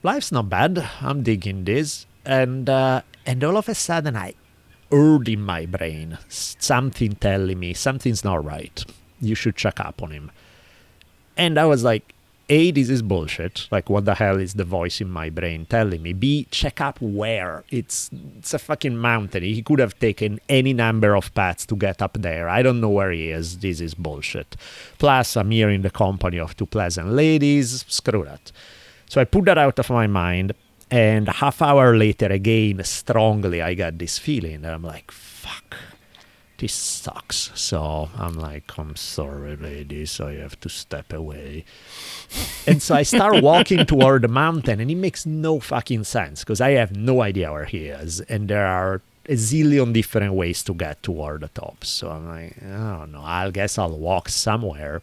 life's not bad. I'm digging this, and uh, and all of a sudden I heard in my brain something telling me something's not right. You should check up on him. And I was like, A, this is bullshit. Like, what the hell is the voice in my brain telling me? B, check up where? It's it's a fucking mountain. He could have taken any number of paths to get up there. I don't know where he is. This is bullshit. Plus, I'm here in the company of two pleasant ladies. Screw that. So I put that out of my mind. And a half hour later, again, strongly, I got this feeling. And I'm like, fuck this sucks. So I'm like, I'm sorry, ladies, I have to step away. and so I start walking toward the mountain, and it makes no fucking sense because I have no idea where he is, and there are a zillion different ways to get toward the top. So I'm like, I don't know. I guess I'll walk somewhere.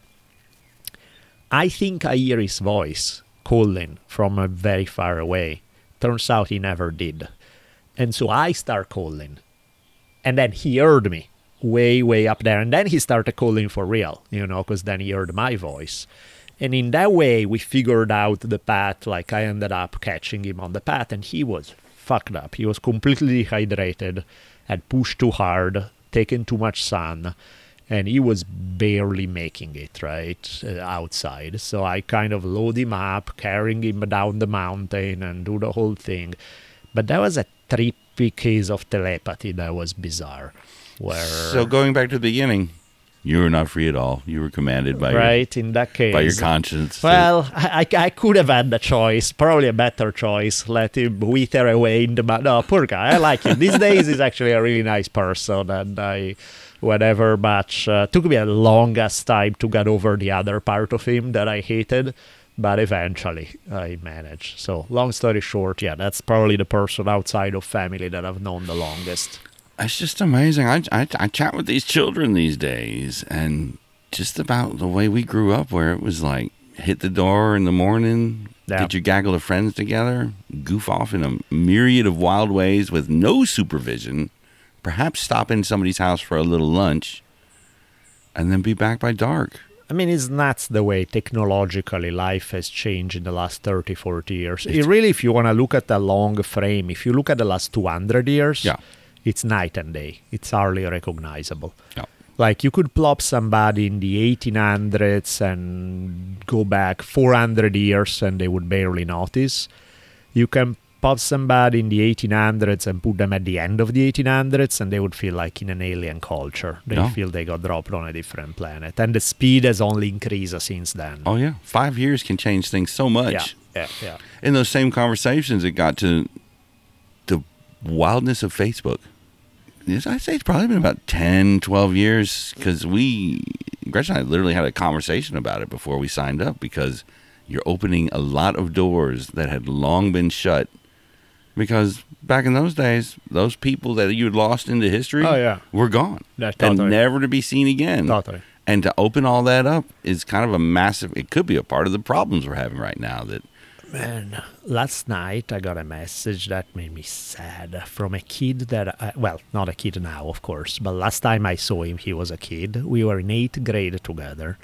I think I hear his voice calling from uh, very far away. Turns out he never did. And so I start calling. And then he heard me way, way up there. And then he started calling for real, you know, because then he heard my voice. And in that way, we figured out the path. Like I ended up catching him on the path, and he was fucked up. He was completely dehydrated, had pushed too hard, taken too much sun, and he was barely making it right uh, outside. So I kind of load him up, carrying him down the mountain, and do the whole thing. But that was a trippy case of telepathy that was bizarre. Where So going back to the beginning, you were not free at all. You were commanded by right in that case, by your conscience. Well, I, I I could have had the choice, probably a better choice. Let him wither away in the mud. No, poor guy. I like him. These days, he's actually a really nice person, and I, whatever. But uh, took me a longest time to get over the other part of him that I hated, but eventually I managed. So, long story short, yeah, that's probably the person outside of family that I've known the longest. it's just amazing. I, I I chat with these children these days, and just about the way we grew up, where it was like hit the door in the morning, Yeah. get your gaggle of friends together, goof off in a myriad of wild ways with no supervision, perhaps stop in somebody's house for a little lunch, and then be back by dark. I mean, it's nuts the way technologically life has changed in the last 30, 40 years. It really, if you want to look at the long frame, if you look at the last 200 years, Yeah. it's night and day. It's hardly recognizable. Yeah. Like you could plop somebody in the 1800s and go back 400 years and they would barely notice. You can pop somebody in the 1800s and put them at the end of the 1800s and they would feel like in an alien culture. They Yeah. feel they got dropped on a different planet. And the speed has only increased since then. Oh yeah, five years can change things so much. yeah, yeah, yeah. in those same conversations, it got to the wildness of Facebook. I'd say it's probably been about 10, 12 years because we, Gretchen and I literally had a conversation about it before we signed up because you're opening a lot of doors that had long been shut. Because back in those days, those people that you had lost into history Oh, yeah. were gone Yeah, and totally. never to be seen again. Totally. And to open all that up is kind of a massive, it could be a part of the problems we're having right now that Man, last night I got a message that made me sad from a kid that, I, well, not a kid now, of course, but last time I saw him, he was a kid. We were in eighth grade together.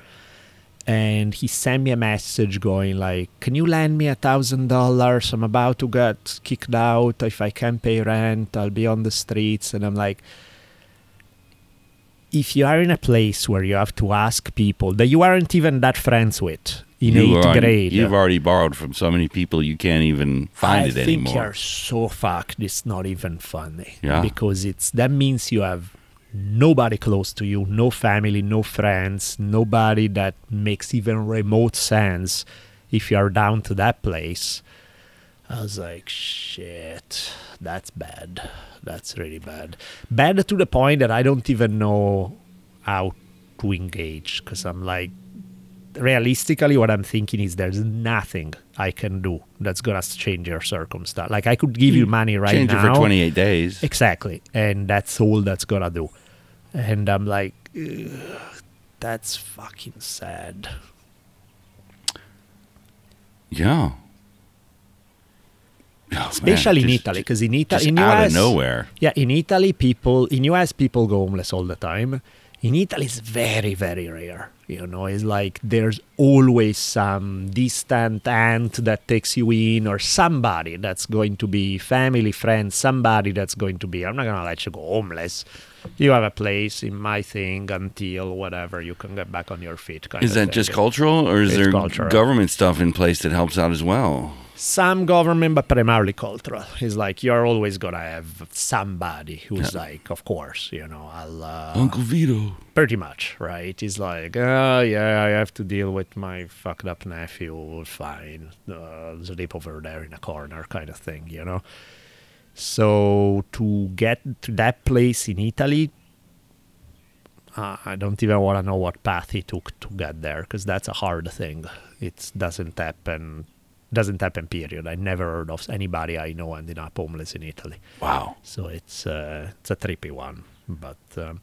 And he sent me a message going like, "Can you lend me a thousand dollars? I'm about to get kicked out. If I can't pay rent, I'll be on the streets." And I'm like, if you are in a place where you have to ask people that you aren't even that friends with in you eighth grade, You've already borrowed from so many people you can't even find I it think you're so fucked. It's not even funny. Yeah. Because it's that means you have nobody close to you, no family, no friends, nobody that makes even remote sense. If you are down to that place, I was like, shit, that's bad. That's really bad. Bad to the point that I don't even know how to engage because I'm like, realistically, what I'm thinking is there's nothing I can do that's gonna change your circumstance. Like I could give you hmm. money right Change now, it for 28 days. exactly, and that's all that's gonna do. And I'm like, that's fucking sad. Yeah. Oh, man, Especially in Italy, because in Italy, in out US, of nowhere. Yeah, in Italy, people in US people go homeless all the time. In Italy, it's very very rare. You know, it's like there's always some distant aunt that takes you in, or somebody that's going to be family friend, somebody that's going to be. I'm not gonna let you go homeless. You have a place in my thing until whatever you can get back on your feet. Kind Is of that thing. just cultural or is It's there cultural. government stuff in place that helps out as well? Some government, but primarily cultural. It's like you're always gonna have somebody who's like, of course, you know, I'll uh, Uncle Vito. pretty much right. He's like, oh yeah, I have to deal with my fucked up nephew. Fine, uh, sleep over there in a corner, kind of thing, you know. So to get to that place in Italy. Uh, I don't even want to know what path he took to get there because that's a hard thing. It doesn't happen. Doesn't happen. Period. I never heard of anybody I know ending up homeless in Italy. Wow. So it's uh, it's a trippy one, but um,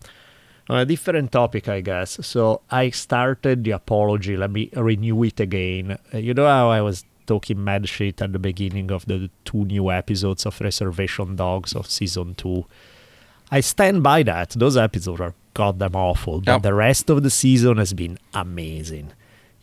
on a different topic, I guess. So I started the apology. Let me renew it again. Uh, you know how I was talking mad shit at the beginning of the two new episodes of Reservation Dogs of season two. I stand by that. Those episodes are goddamn awful, but Yep. the rest of the season has been amazing.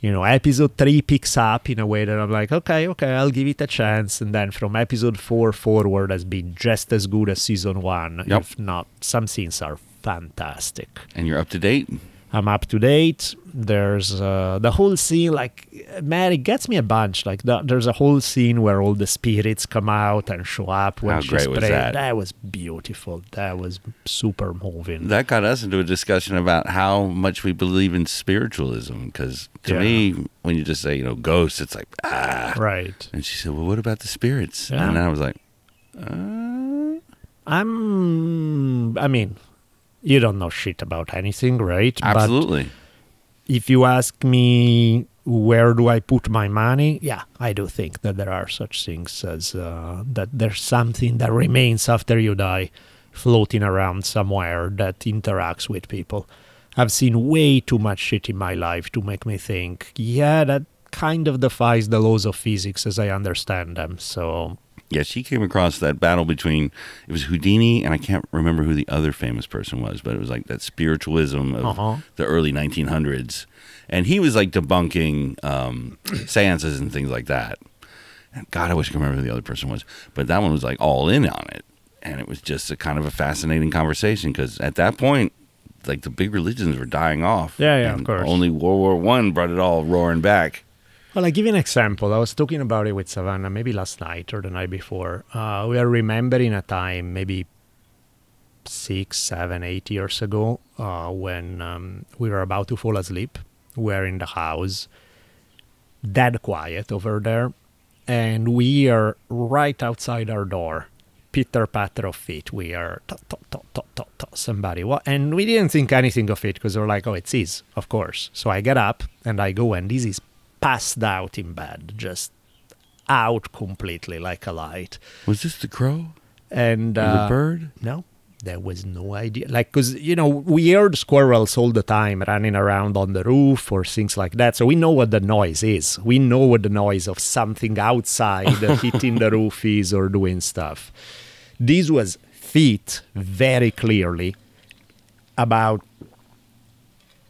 You know, episode three picks up in a way that I'm like, okay, okay, I'll give it a chance. And then from episode four forward has been just as good as season one, Yep. if not. Some scenes are fantastic. And you're up to date. I'm up to date. There's uh, the whole scene, like, man, it gets me a bunch. Like, the, there's a whole scene where all the spirits come out and show up when How she's praying. that? That was beautiful. That was super moving. That got us into a discussion about how much we believe in spiritualism. Because to Yeah. me, when you just say, you know, ghosts, it's like, ah. right. And she said, well, what about the spirits? Yeah. And I was like, I'm. I mean, you don't know shit about anything, right? But absolutely. if you ask me where do I put my money, yeah, I do think that there are such things as uh, that there's something that remains after you die floating around somewhere that interacts with people. I've seen way too much shit in my life to make me think, yeah, that kind of defies the laws of physics as I understand them. So, Yeah, she came across that battle between it was Houdini and I can't remember who the other famous person was, but it was like that spiritualism of Uh-huh. the early 1900s, and he was like debunking um, seances and things like that. And God, I wish I could remember who the other person was, but that one was like all in on it, and it was just a kind of a fascinating conversation because at that point. Like the big religions were dying off. Yeah, yeah, of course. Only World War One brought it all roaring back. Well, I give you an example. I was talking about it with Savannah maybe last night or the night before. Uh, we are remembering a time, maybe six, seven, eight years ago, uh, when um, we were about to fall asleep. We're in the house, dead quiet over there, and we are right outside our door. Pitter patter of feet. We are somebody. What? And we didn't think anything of it because we're like, oh, it's his, of course. So I get up and I go, and this is passed out in bed, just out completely like a light. Was this the crow? And uh, the bird? no, there was no idea. Like, because, you know, we heard squirrels all the time running around on the roof or things like that. So we know what the noise is. We know what the noise of something outside hitting the roof is or doing stuff. This was feet very clearly about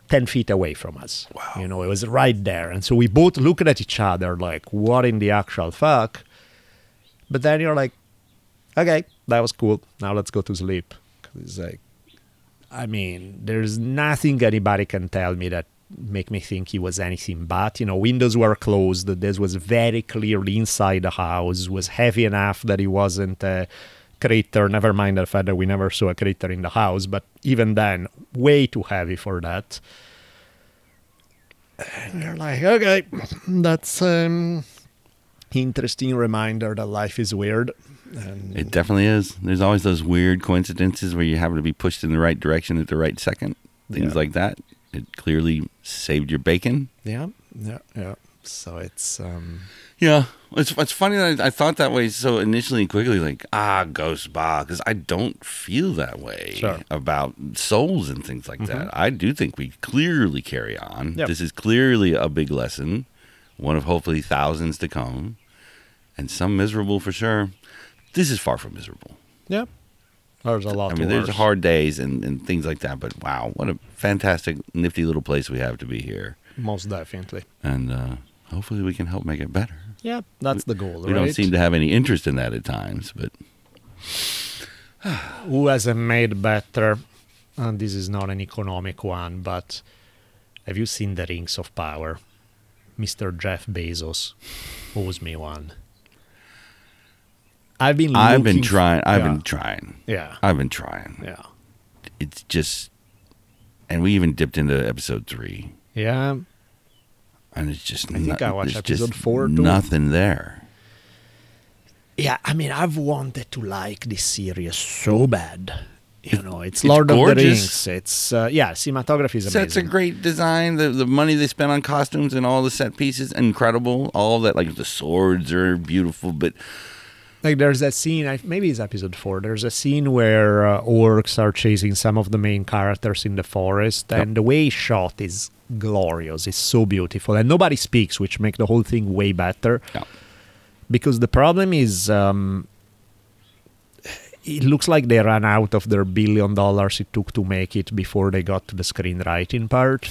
10 feet away from us. Wow. You know, it was right there. And so we both looked at each other like, what in the actual fuck? But then you're like, okay, that was cool. Now let's go to sleep. It's like, I mean, there's nothing anybody can tell me that make me think he was anything but. You know, windows were closed. This was very clearly inside the house. Was heavy enough that he wasn't a critter. Never mind the fact that we never saw a critter in the house. But even then, way too heavy for that. And you're like, okay, that's um interesting reminder that life is weird. And It definitely is. There's always those weird coincidences where you happen to be pushed in the right direction at the right second. Things Yeah. like that. It clearly saved your bacon. yeah, yeah, yeah. So it's um Yeah, it's it's funny that I, I thought that way so initially and quickly, like ah, ghost bah, because I don't feel that way Sure. about souls and things like that. I do think we clearly carry on. Yep. This is clearly a big lesson, one of hopefully thousands to come, and some miserable for sure. This is far from miserable. yeah. There's a lot. I mean, worse. there's hard days and, and things like that, but wow, what a fantastic, nifty little place we have to be here. most definitely. And uh, hopefully we can help make it better. Yeah, that's the goal. We right? don't seem to have any interest in that at times, but Who hasn't made better? And this is not an economic one, but have you seen the Rings of Power? Mr. Jeff Bezos owes me one. I've been. I've been trying. I've yeah, been trying. Yeah, I've been trying. yeah, It's just, and we even dipped into episode three, yeah. And it's just. I think I watched there's just episode four, too. Nothing there. Yeah, I mean, I've wanted to like this series so bad. You know, it's, it's Lord of the. Rings. It's uh, yeah, cinematography is amazing. Sets a great design. The the money they spent on costumes and all the set pieces, incredible. All that, like the swords are beautiful, but Like there's that scene, maybe it's episode four. There's a scene where uh, orcs are chasing some of the main characters in the forest, and the way it's shot is glorious. It's so beautiful, and nobody speaks, which make the whole thing way better. Yeah. Because the problem is, um, it looks like they ran out of their billion dollars it took to make it before they got to the screenwriting part.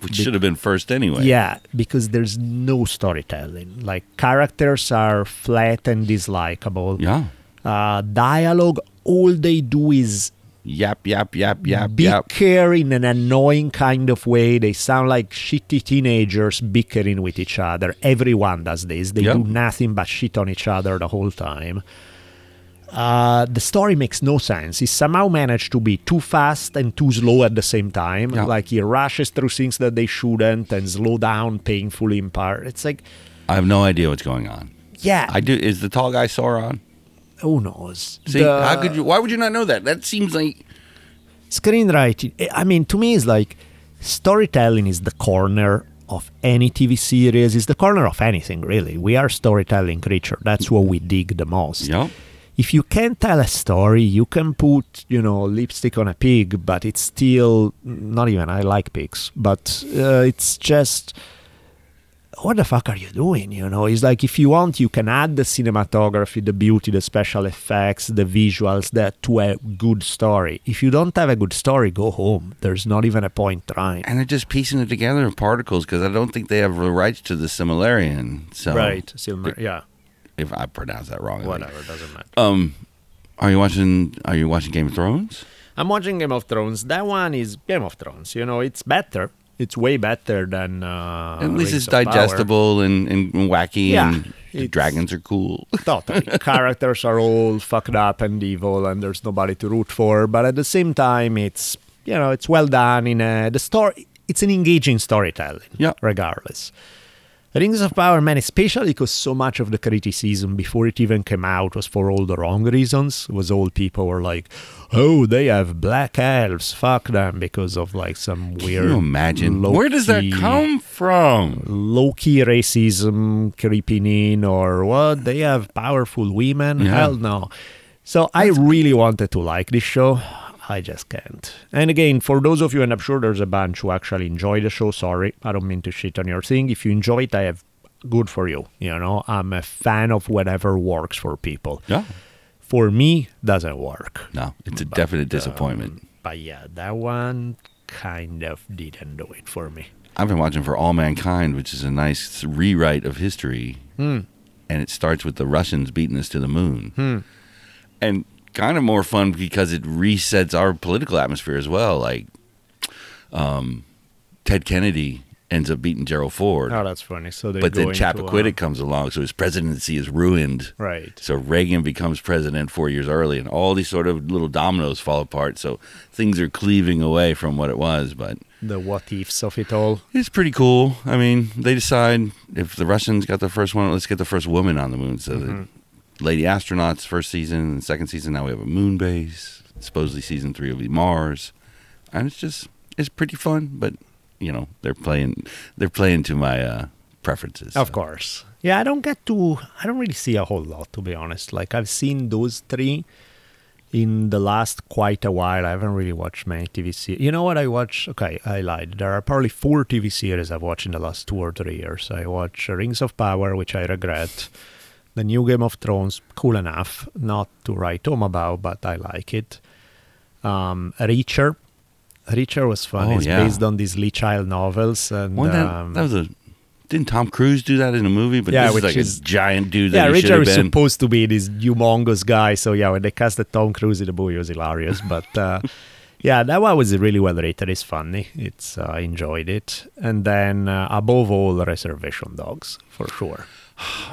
which Be- should have been first anyway. Yeah, because there's no storytelling. Like characters are flat and dislikable. Yeah. Uh, dialogue, all they do is Yap, yap, yap, yap, yap. in an annoying kind of way. They sound like shitty teenagers bickering with each other. Everyone does this. They Yep. do nothing but shit on each other the whole time. Uh, the story makes no sense. He somehow managed to be too fast and too slow at the same time. Yeah. Like he rushes through things that they shouldn't and slow down painfully in part. It's like, I have no idea what's going on. yeah, I do. Is the tall guy Sauron? Who knows? See, The- how could you? Why would you not know that? That seems like screenwriting i mean to me is like storytelling is the corner of any tv series is the corner of anything really we are storytelling creature that's what we dig the most Yep. if you can tell a story you can put you know lipstick on a pig but it's still not even i like pigs but uh, it's just what the fuck are you doing? You know, it's like if you want, you can add the cinematography, the beauty, the special effects, the visuals that to a good story. If you don't have a good story, go home. There's not even a point trying. and they're just piecing it together in particles because I don't think they have the rights to the Similarian. So Silver. Yeah. if I pronounce that wrong. Whatever. Doesn't matter. Um, are you watching? Are you watching Game of Thrones? I'm watching Game of Thrones. That one is Game of Thrones. You know, it's better. It's way better than. Uh, At least Rings it's digestible and, and wacky, Yeah, and the dragons are cool. Totally. Characters are all fucked up and evil, and there's nobody to root for. But at the same time, it's you know it's well done in a, the story. It's an engaging storytelling. Yeah. Regardless. Rings of Power, man, especially because so much of the criticism before it even came out was for all the wrong reasons. Was all people were like, "Oh, they have black elves, fuck them," because of like some weird. Can you imagine? Where does that come from? low key racism creeping in or what? They have powerful women? Yeah. Hell no. So I really wanted to like this show. I just can't. And again, for those of you, and I'm sure there's a bunch who actually enjoy the show, sorry, I don't mean to shit on your thing. If you enjoy it, I have good for you. You know, I'm a fan of whatever works for people. Yeah. For me, doesn't work. No, it's a definite disappointment. But yeah, that one kind of didn't do it for me. I've been watching for All Mankind, which is a nice rewrite of history, Hmm. and it starts with the Russians beating us to the moon, Hmm. and kind of more fun because it resets our political atmosphere as well. Like, um, Ted Kennedy ends up beating Gerald Ford, Oh, that's funny. So they but then Chappaquiddick comes along, so his presidency is ruined. Right. So Reagan becomes president four years early, and all these sort of little dominoes fall apart. So things are cleaving away from what it was, but the what ifs of it all. it's pretty cool. I mean, they decide if the Russians got the first one, let's get the first woman on the moon. So the lady astronauts first season, and second season now we have a moon base. Supposedly season three will be Mars, and it's just it's pretty fun. But you know they're playing they're playing to my uh, preferences. Of so. course. Yeah, I don't get to. I don't really see a whole lot, to be honest. Like I've seen those three in the last quite a while. I haven't really watched many TV series. You know what I watch? Okay, I lied. There are probably four TV series I've watched in the last two or three years. I watch Rings of Power, which I regret. The new Game of Thrones, cool enough, not to write home about, but I like it. Um, Reacher. Reacher was fun. Oh, it's yeah. based on these Lee Child novels, and Well, that, um, that was a didn't Tom Cruise do that in a movie? But Yeah, this is like is- a giant dude yeah, that he should Reacher is supposed to be this humongous guy. So yeah, when they casted Tom Cruise in the movie, it was hilarious. But uh, yeah, that one was really well rated. It's funny. It's uh, I enjoyed it. And then uh, above all, Reservation Dogs for sure.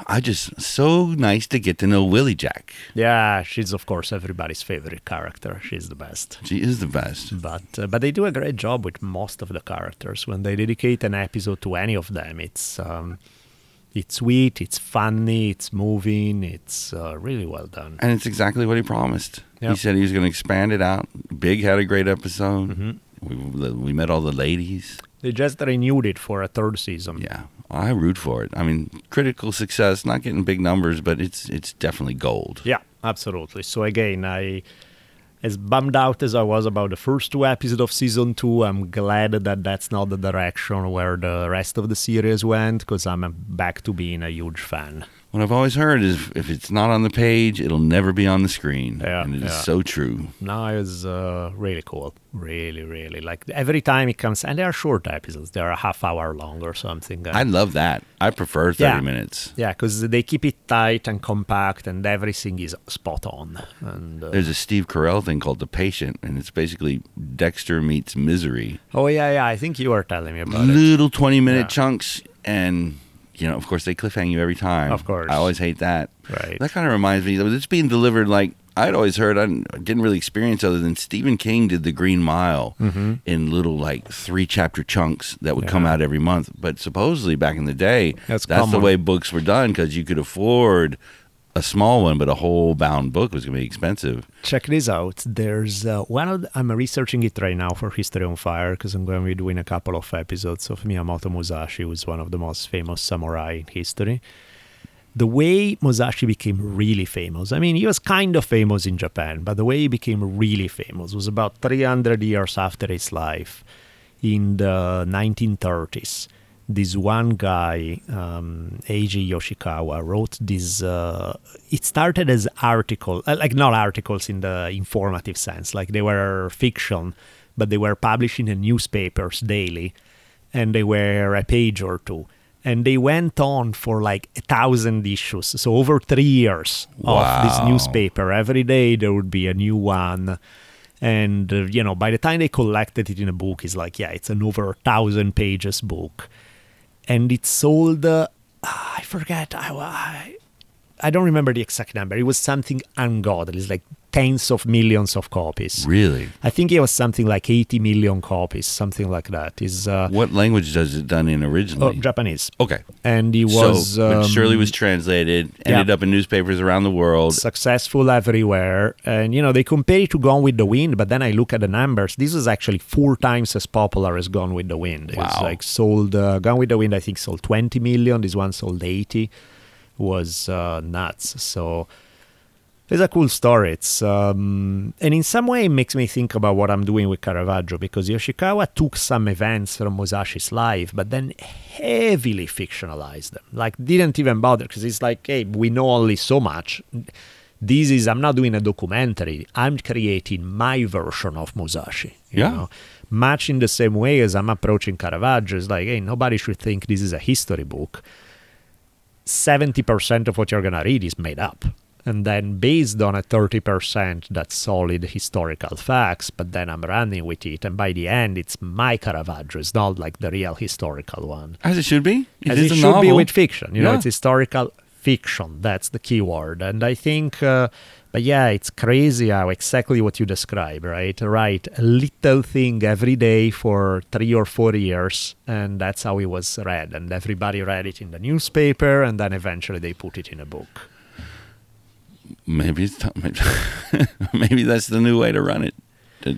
I just so nice to get to know Willie Jack. Yeah, she's of course everybody's favorite character. She's the best. She is the best. But uh, but they do a great job with most of the characters. When they dedicate an episode to any of them, it's um, it's sweet, it's funny, it's moving, it's uh, really well done. And it's exactly what he promised. He said he was going to expand it out. Big had a great episode. Mm-hmm. We, we met all the ladies. They just renewed it for a third season. Yeah, I root for it. I mean, critical success, not getting big numbers, but it's it's definitely gold. Yeah, absolutely. So again, I as bummed out as I was about the first two episodes of season two, I'm glad that that's not the direction where the rest of the series went because I'm back to being a huge fan. What I've always heard is if it's not on the page, it'll never be on the screen. Yeah, and it is yeah. so true. No, it's uh, really cool. Really, really. Like every time it comes, and they are short episodes. They are a half hour long or something. I love that. I prefer 30 Yeah. minutes. yeah, because they keep it tight and compact, and everything is spot on. And uh, There's a Steve Carell thing called The Patient, and it's basically Dexter meets Misery. oh yeah, yeah. I think you were telling me about it. Little 20 minute chunks, and, you know, of course, they cliffhang you every time. Of course. I always hate that. Right. That kind of reminds me, it's being delivered like I'd always heard, I didn't, really experience other than Stephen King did The Green Mile Mm-hmm. in little like three chapter chunks that would Yeah. come out every month. But supposedly back in the day, That's that's, the way books were done because you could afford a small one, but a whole bound book was going to be expensive. Check this out. There's uh, one of the, I'm researching it right now for History on Fire because I'm going to be doing a couple of episodes of Miyamoto Musashi, who's one of the most famous samurai in history. The way Musashi became really famous, I mean, he was kind of famous in Japan, but the way he became really famous was about 300 years after his life in the 1930s. This one guy, um, Eiji Yoshikawa, wrote this. Uh, it started as article, uh, like not articles in the informative sense, like they were fiction, but they were published in the newspapers daily, and they were a page or two. And they went on for like a thousand issues, so over three years of this newspaper. Every day there would be a new one and uh, you know by the time they collected it in a book it's like yeah it's an over a thousand pages book and it sold uh, i forget I, I i don't remember the exact number it was something ungodly it's like tens of millions of copies Really? i think it was something like 80 million copies something like that is uh What language does it done in originally? oh, japanese okay. and it was so, but surely um, was translated, ended yeah. up in newspapers around the world. successful everywhere. And you know, they compare it to Gone with the Wind, but then I look at the numbers. This was actually four times as popular as Gone with the Wind. Wow. like sold uh, Gone with the Wind, I think sold 20 million. This one sold 80. Was uh, nuts. So it's a cool story. It's um, and in some way it makes me think about what I'm doing with Caravaggio because Yoshikawa took some events from Musashi's life, but then heavily fictionalized them. Like didn't even bother because it's like, hey, we know only so much. This is I'm not doing a documentary. I'm creating my version of Musashi. You Yeah. Know? Much in the same way as I'm approaching Caravaggio. It's like, hey, nobody should think this is a history book. 70% of what you're going to read is made up. And then based on a 30% that's solid historical facts, but then I'm running with it. And by the end, it's my Caravaggio. It's not like the real historical one. As it should be. It As it should be with fiction. You know, it's historical fiction. That's the key word. And I think, uh, but yeah, it's crazy how exactly what you describe, right? Right. A little thing every day for three or four years. And that's how it was read. And everybody read it in the newspaper. And then eventually they put it in a book. Maybe it's time. maybe that's the new way to run it. To-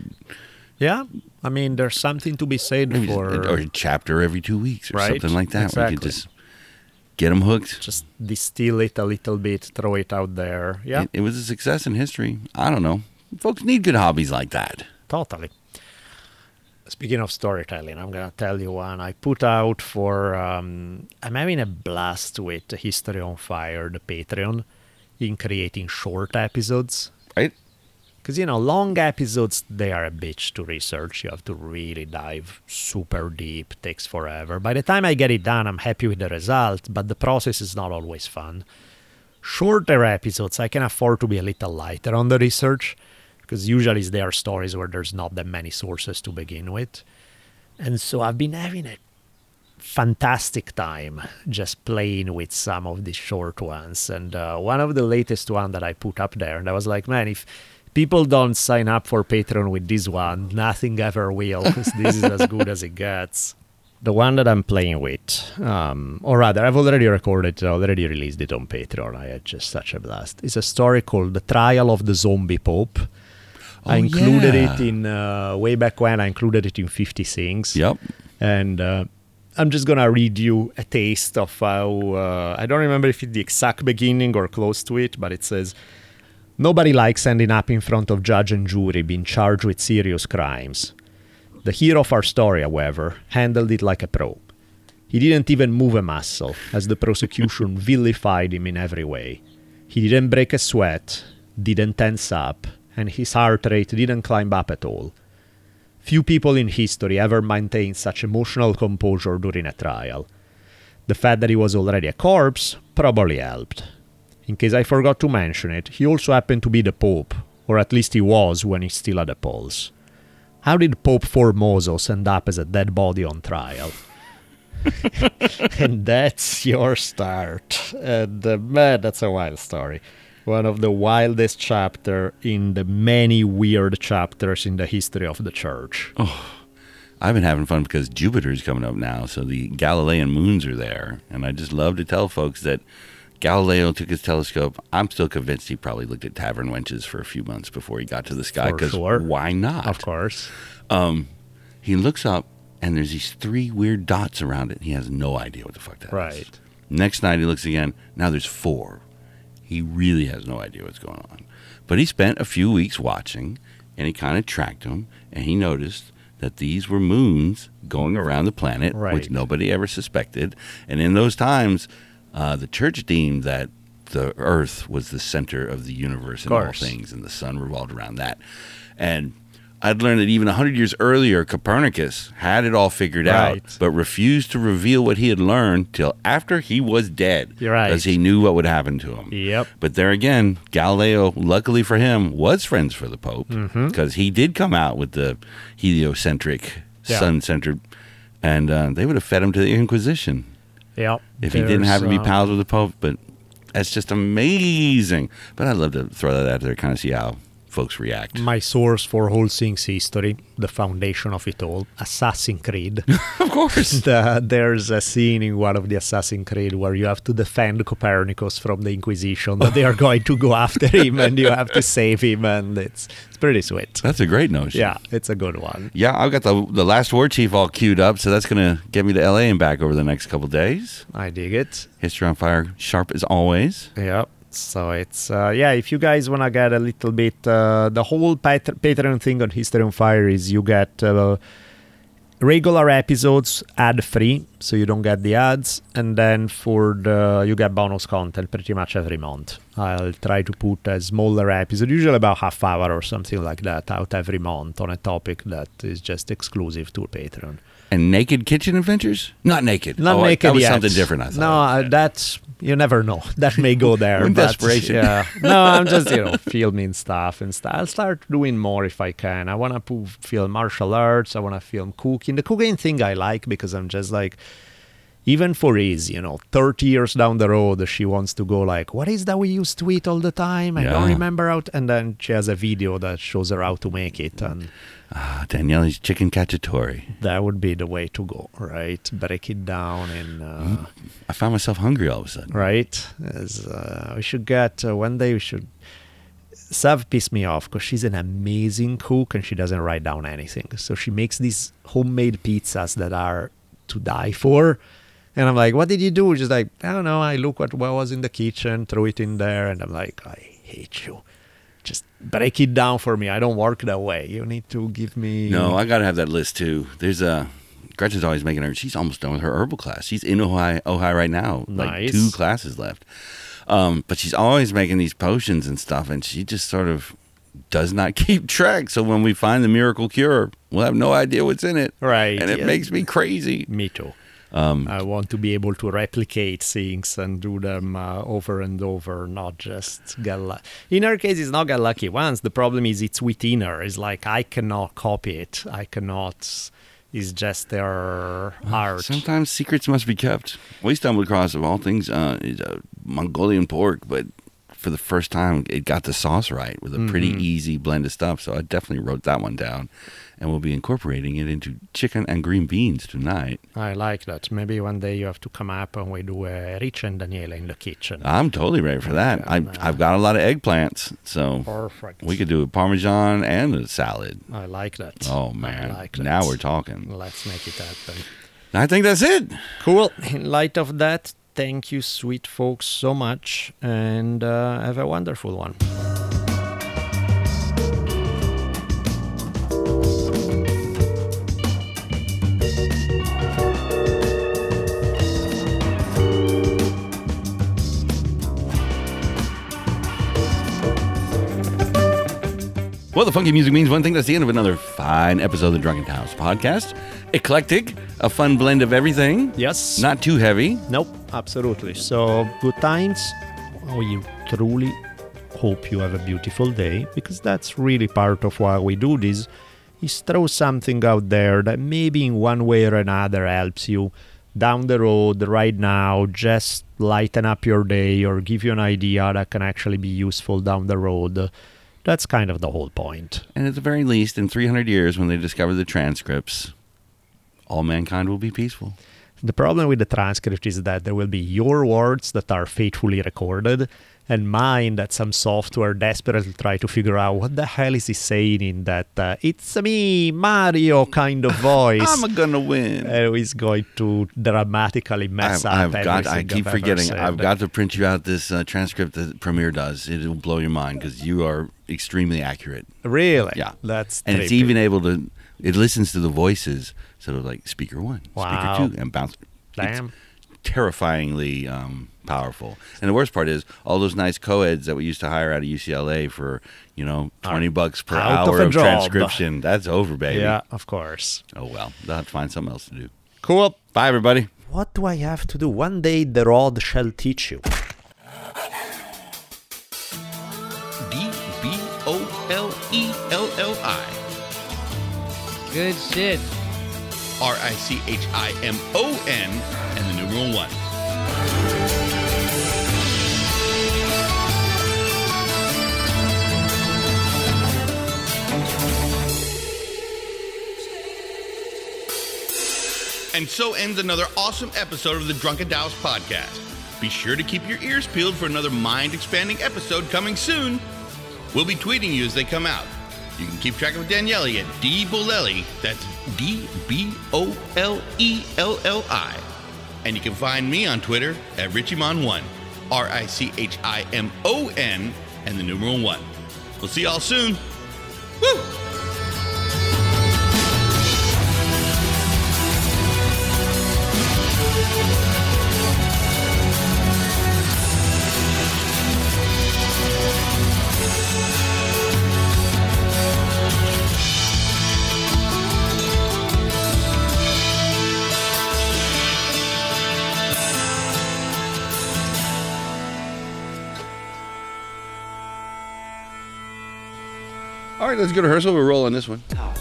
Yeah. I mean, there's something to be said maybe for or a chapter every two weeks or Right, something like that. We exactly. could just get them hooked. just distill it a little bit, throw it out there. Yeah. It, it was a success in history. I don't know. Folks need good hobbies like that. Totally. Speaking of storytelling, I'm gonna tell you one I put out for. Um, I'm having a blast with History on Fire, the Patreon, in creating short episodes. Right? Because you know, long episodes they are a bitch to research. You have to really dive super deep. Takes forever. By the time I get it done, I'm happy with the result, but the process is not always fun. Shorter episodes, I can afford to be a little lighter on the research, because usually they are stories where there's not that many sources to begin with, and so I've been having a fantastic time just playing with some of these short ones. And uh, one of the latest one that I put up there, and I was like, man, if people don't sign up for Patreon with this one, nothing ever will. this is as good as it gets. The one that I'm playing with, um, or rather, I've already recorded, I already released it on Patreon. I had just such a blast. It's a story called "The Trial of the Zombie Pope." I Oh, included yeah. it in uh, way back when. I included it in 50 Things Yep. and uh, I'm just gonna read you a taste of how uh, I don't remember if it's the exact beginning or close to it, but it says nobody likes ending up in front of judge and jury being charged with serious crimes. The hero of our story, however, handled it like a pro. He didn't even move a muscle, as the prosecution vilified him in every way. He didn't break a sweat, didn't tense up, and his heart rate didn't climb up at all. Few people in history ever maintained such emotional composure during a trial. The fact that he was already a corpse probably helped. In case I forgot to mention it, he also happened to be the Pope, or at least he was when he still had a pulse. How did Pope Formosus end up as a dead body on trial? and that's your start. And uh, man, that's a wild story. One of the wildest chapter in the many weird chapters in the history of the church. Oh, I've been having fun because Jupiter's coming up now, so the Galilean moons are there, and I just love to tell folks that Galileo took his telescope. I'm still convinced he probably looked at tavern wenches for a few months before he got to the sky. Because sure. why not? Of course. Um, he looks up, and there's these three weird dots around it. He has no idea what the fuck that is. Right. Next night he looks again. Now there's four. He really has no idea what's going on. But he spent a few weeks watching and he kind of tracked them and he noticed that these were moons going around the planet, which nobody ever suspected. And in those times, uh, the church deemed that the earth was the center of the universe and all things, and the sun revolved around that. And I'd learned that even 100 years earlier, Copernicus had it all figured Right. out, but refused to reveal what he had learned till after he was dead. You're right. Because he knew what would happen to him. Yep. But there again, Galileo, luckily for him, was friends for the Pope Mm-hmm. because he did come out with the heliocentric, Yeah. sun centered, and uh, they would have fed him to the Inquisition Yep. if he didn't have to be uh, pals with the Pope. But that's just amazing. But I'd love to throw that out there, kind of see how folks react. My source for all things history, the foundation of it all, Assassin's Creed. of course. the, there's a scene in one of the Assassin's Creed where you have to defend Copernicus from the Inquisition, that they are going to go after him and you have to save him, and it's it's pretty sweet. That's a great notion. Yeah, it's a good one. Yeah, I've got the the last war chief all queued up, so that's gonna get me to LA and back over the next couple days. I dig it. History on fire, sharp as always. Yeah. So it's uh, yeah. If you guys wanna get a little bit, uh, the whole Pat- Patreon thing on History on Fire is you get uh, regular episodes ad free, so you don't get the ads, and then for the you get bonus content pretty much every month. I'll try to put a smaller episode, usually about half hour or something like that, out every month on a topic that is just exclusive to Patreon. And naked kitchen adventures? Not naked. Not Oh, I- naked That was yet. something different. I thought. No, uh, that's you never know. That may go there. Desperation. Yeah. No, I'm just you know filming stuff and stuff. I'll start doing more if I can. I want to film martial arts. I want to film cooking. The cooking thing I like because I'm just like. Even for Izzy, you know, 30 years down the road, she wants to go like, what is that we used to eat all the time? I don't remember how. And then she has a video that shows her how to make it. And Ah, Daniele's chicken cacciatore. that would be the way to go, right? Break it down and uh, I found myself hungry all of a sudden. right? As, uh, we should get uh, one day. We should. Sav pissed me off because she's an amazing cook and she doesn't write down anything. So she makes these homemade pizzas that are to die for. And I'm like, what did you do? She's like, I don't know. I look at what was in the kitchen, throw it in there, and I'm like, I hate you. Just break it down for me. I don't work that way. You need to give me. No, I got to have that list too. There's a. Gretchen's always making her. She's almost done with her herbal class. She's in Ohio, Ohio right now. Like Nice. two classes left. Um, but she's always making these potions and stuff, and she just sort of does not keep track. So when we find the miracle cure, we'll have no idea what's in it. Right, And it yeah. makes me crazy. Me too. Um, I want to be able to replicate things and do them uh, over and over, not just get lucky. In her case, it's not get lucky once. The problem is it's within her. It's like I cannot copy it. I cannot. It's just their art. Sometimes secrets must be kept. We stumbled across, of all things, uh, is a Mongolian pork, but for the first time, it got the sauce right with a pretty Mm-hmm. easy blend of stuff. So I definitely wrote that one down, and we'll be incorporating it into chicken and green beans tonight. I like that. Maybe one day you have to come up and we do a Rich and Daniele in the kitchen. I'm totally ready for that. I, I've got a lot of eggplants, so Perfect. we could do a parmesan and a salad. I like that. Oh man! like that. now we're talking. Let's make it happen. I think that's it. Cool. In light of that, thank you, sweet folks, so much, and uh, have a wonderful one. Well, the funky music means one thing. That's the end of another fine episode of the Drunken Taoist podcast. Eclectic, a fun blend of everything. Yes. Not too heavy. Nope, absolutely. So, good times. We truly hope you have a beautiful day because that's really part of why we do this is throw something out there that maybe in one way or another helps you down the road right now just lighten up your day or give you an idea that can actually be useful down the road that's kind of the whole point. And at the very least, in 300 years, when they discover the transcripts, all mankind will be peaceful. The problem with the transcript is that there will be your words that are faithfully recorded and mine that some software desperately try to figure out what the hell is he saying in that uh, it's me Mario kind of voice. I'm gonna win. and he's going to dramatically mess I've, up I've got. I keep I've forgetting. I've got to print you out this uh, transcript that Premiere does. It'll blow your mind because you are extremely accurate. really Yeah, that's and it's even able to. It listens to the voices, sort of like speaker one, Wow. speaker two, and bounce. It's Damn. Terrifyingly um, powerful. And the worst part is all those nice co-eds that we used to hire out of UCLA for you know twenty bucks per out hour a of, transcription. That's over, baby. yeah of course Oh well, they'll have to find something else to do. cool Bye, everybody. what do I have to do one day the rod shall teach you D B O L E L L I. Good shit. R I C H I M O N and the numeral one. And so ends another awesome episode of the Drunken Taoist podcast. Be sure to keep your ears peeled for another mind expanding episode coming soon. We'll be tweeting you as they come out. You can keep track of Daniele at D Bolelli. That's D B O L E L L I. And you can find me on Twitter at Richimon1. R I C H I M O N and the numeral one. We'll see y'all soon. Woo! Right, let's go to rehearsal. We'll roll on this one. Oh,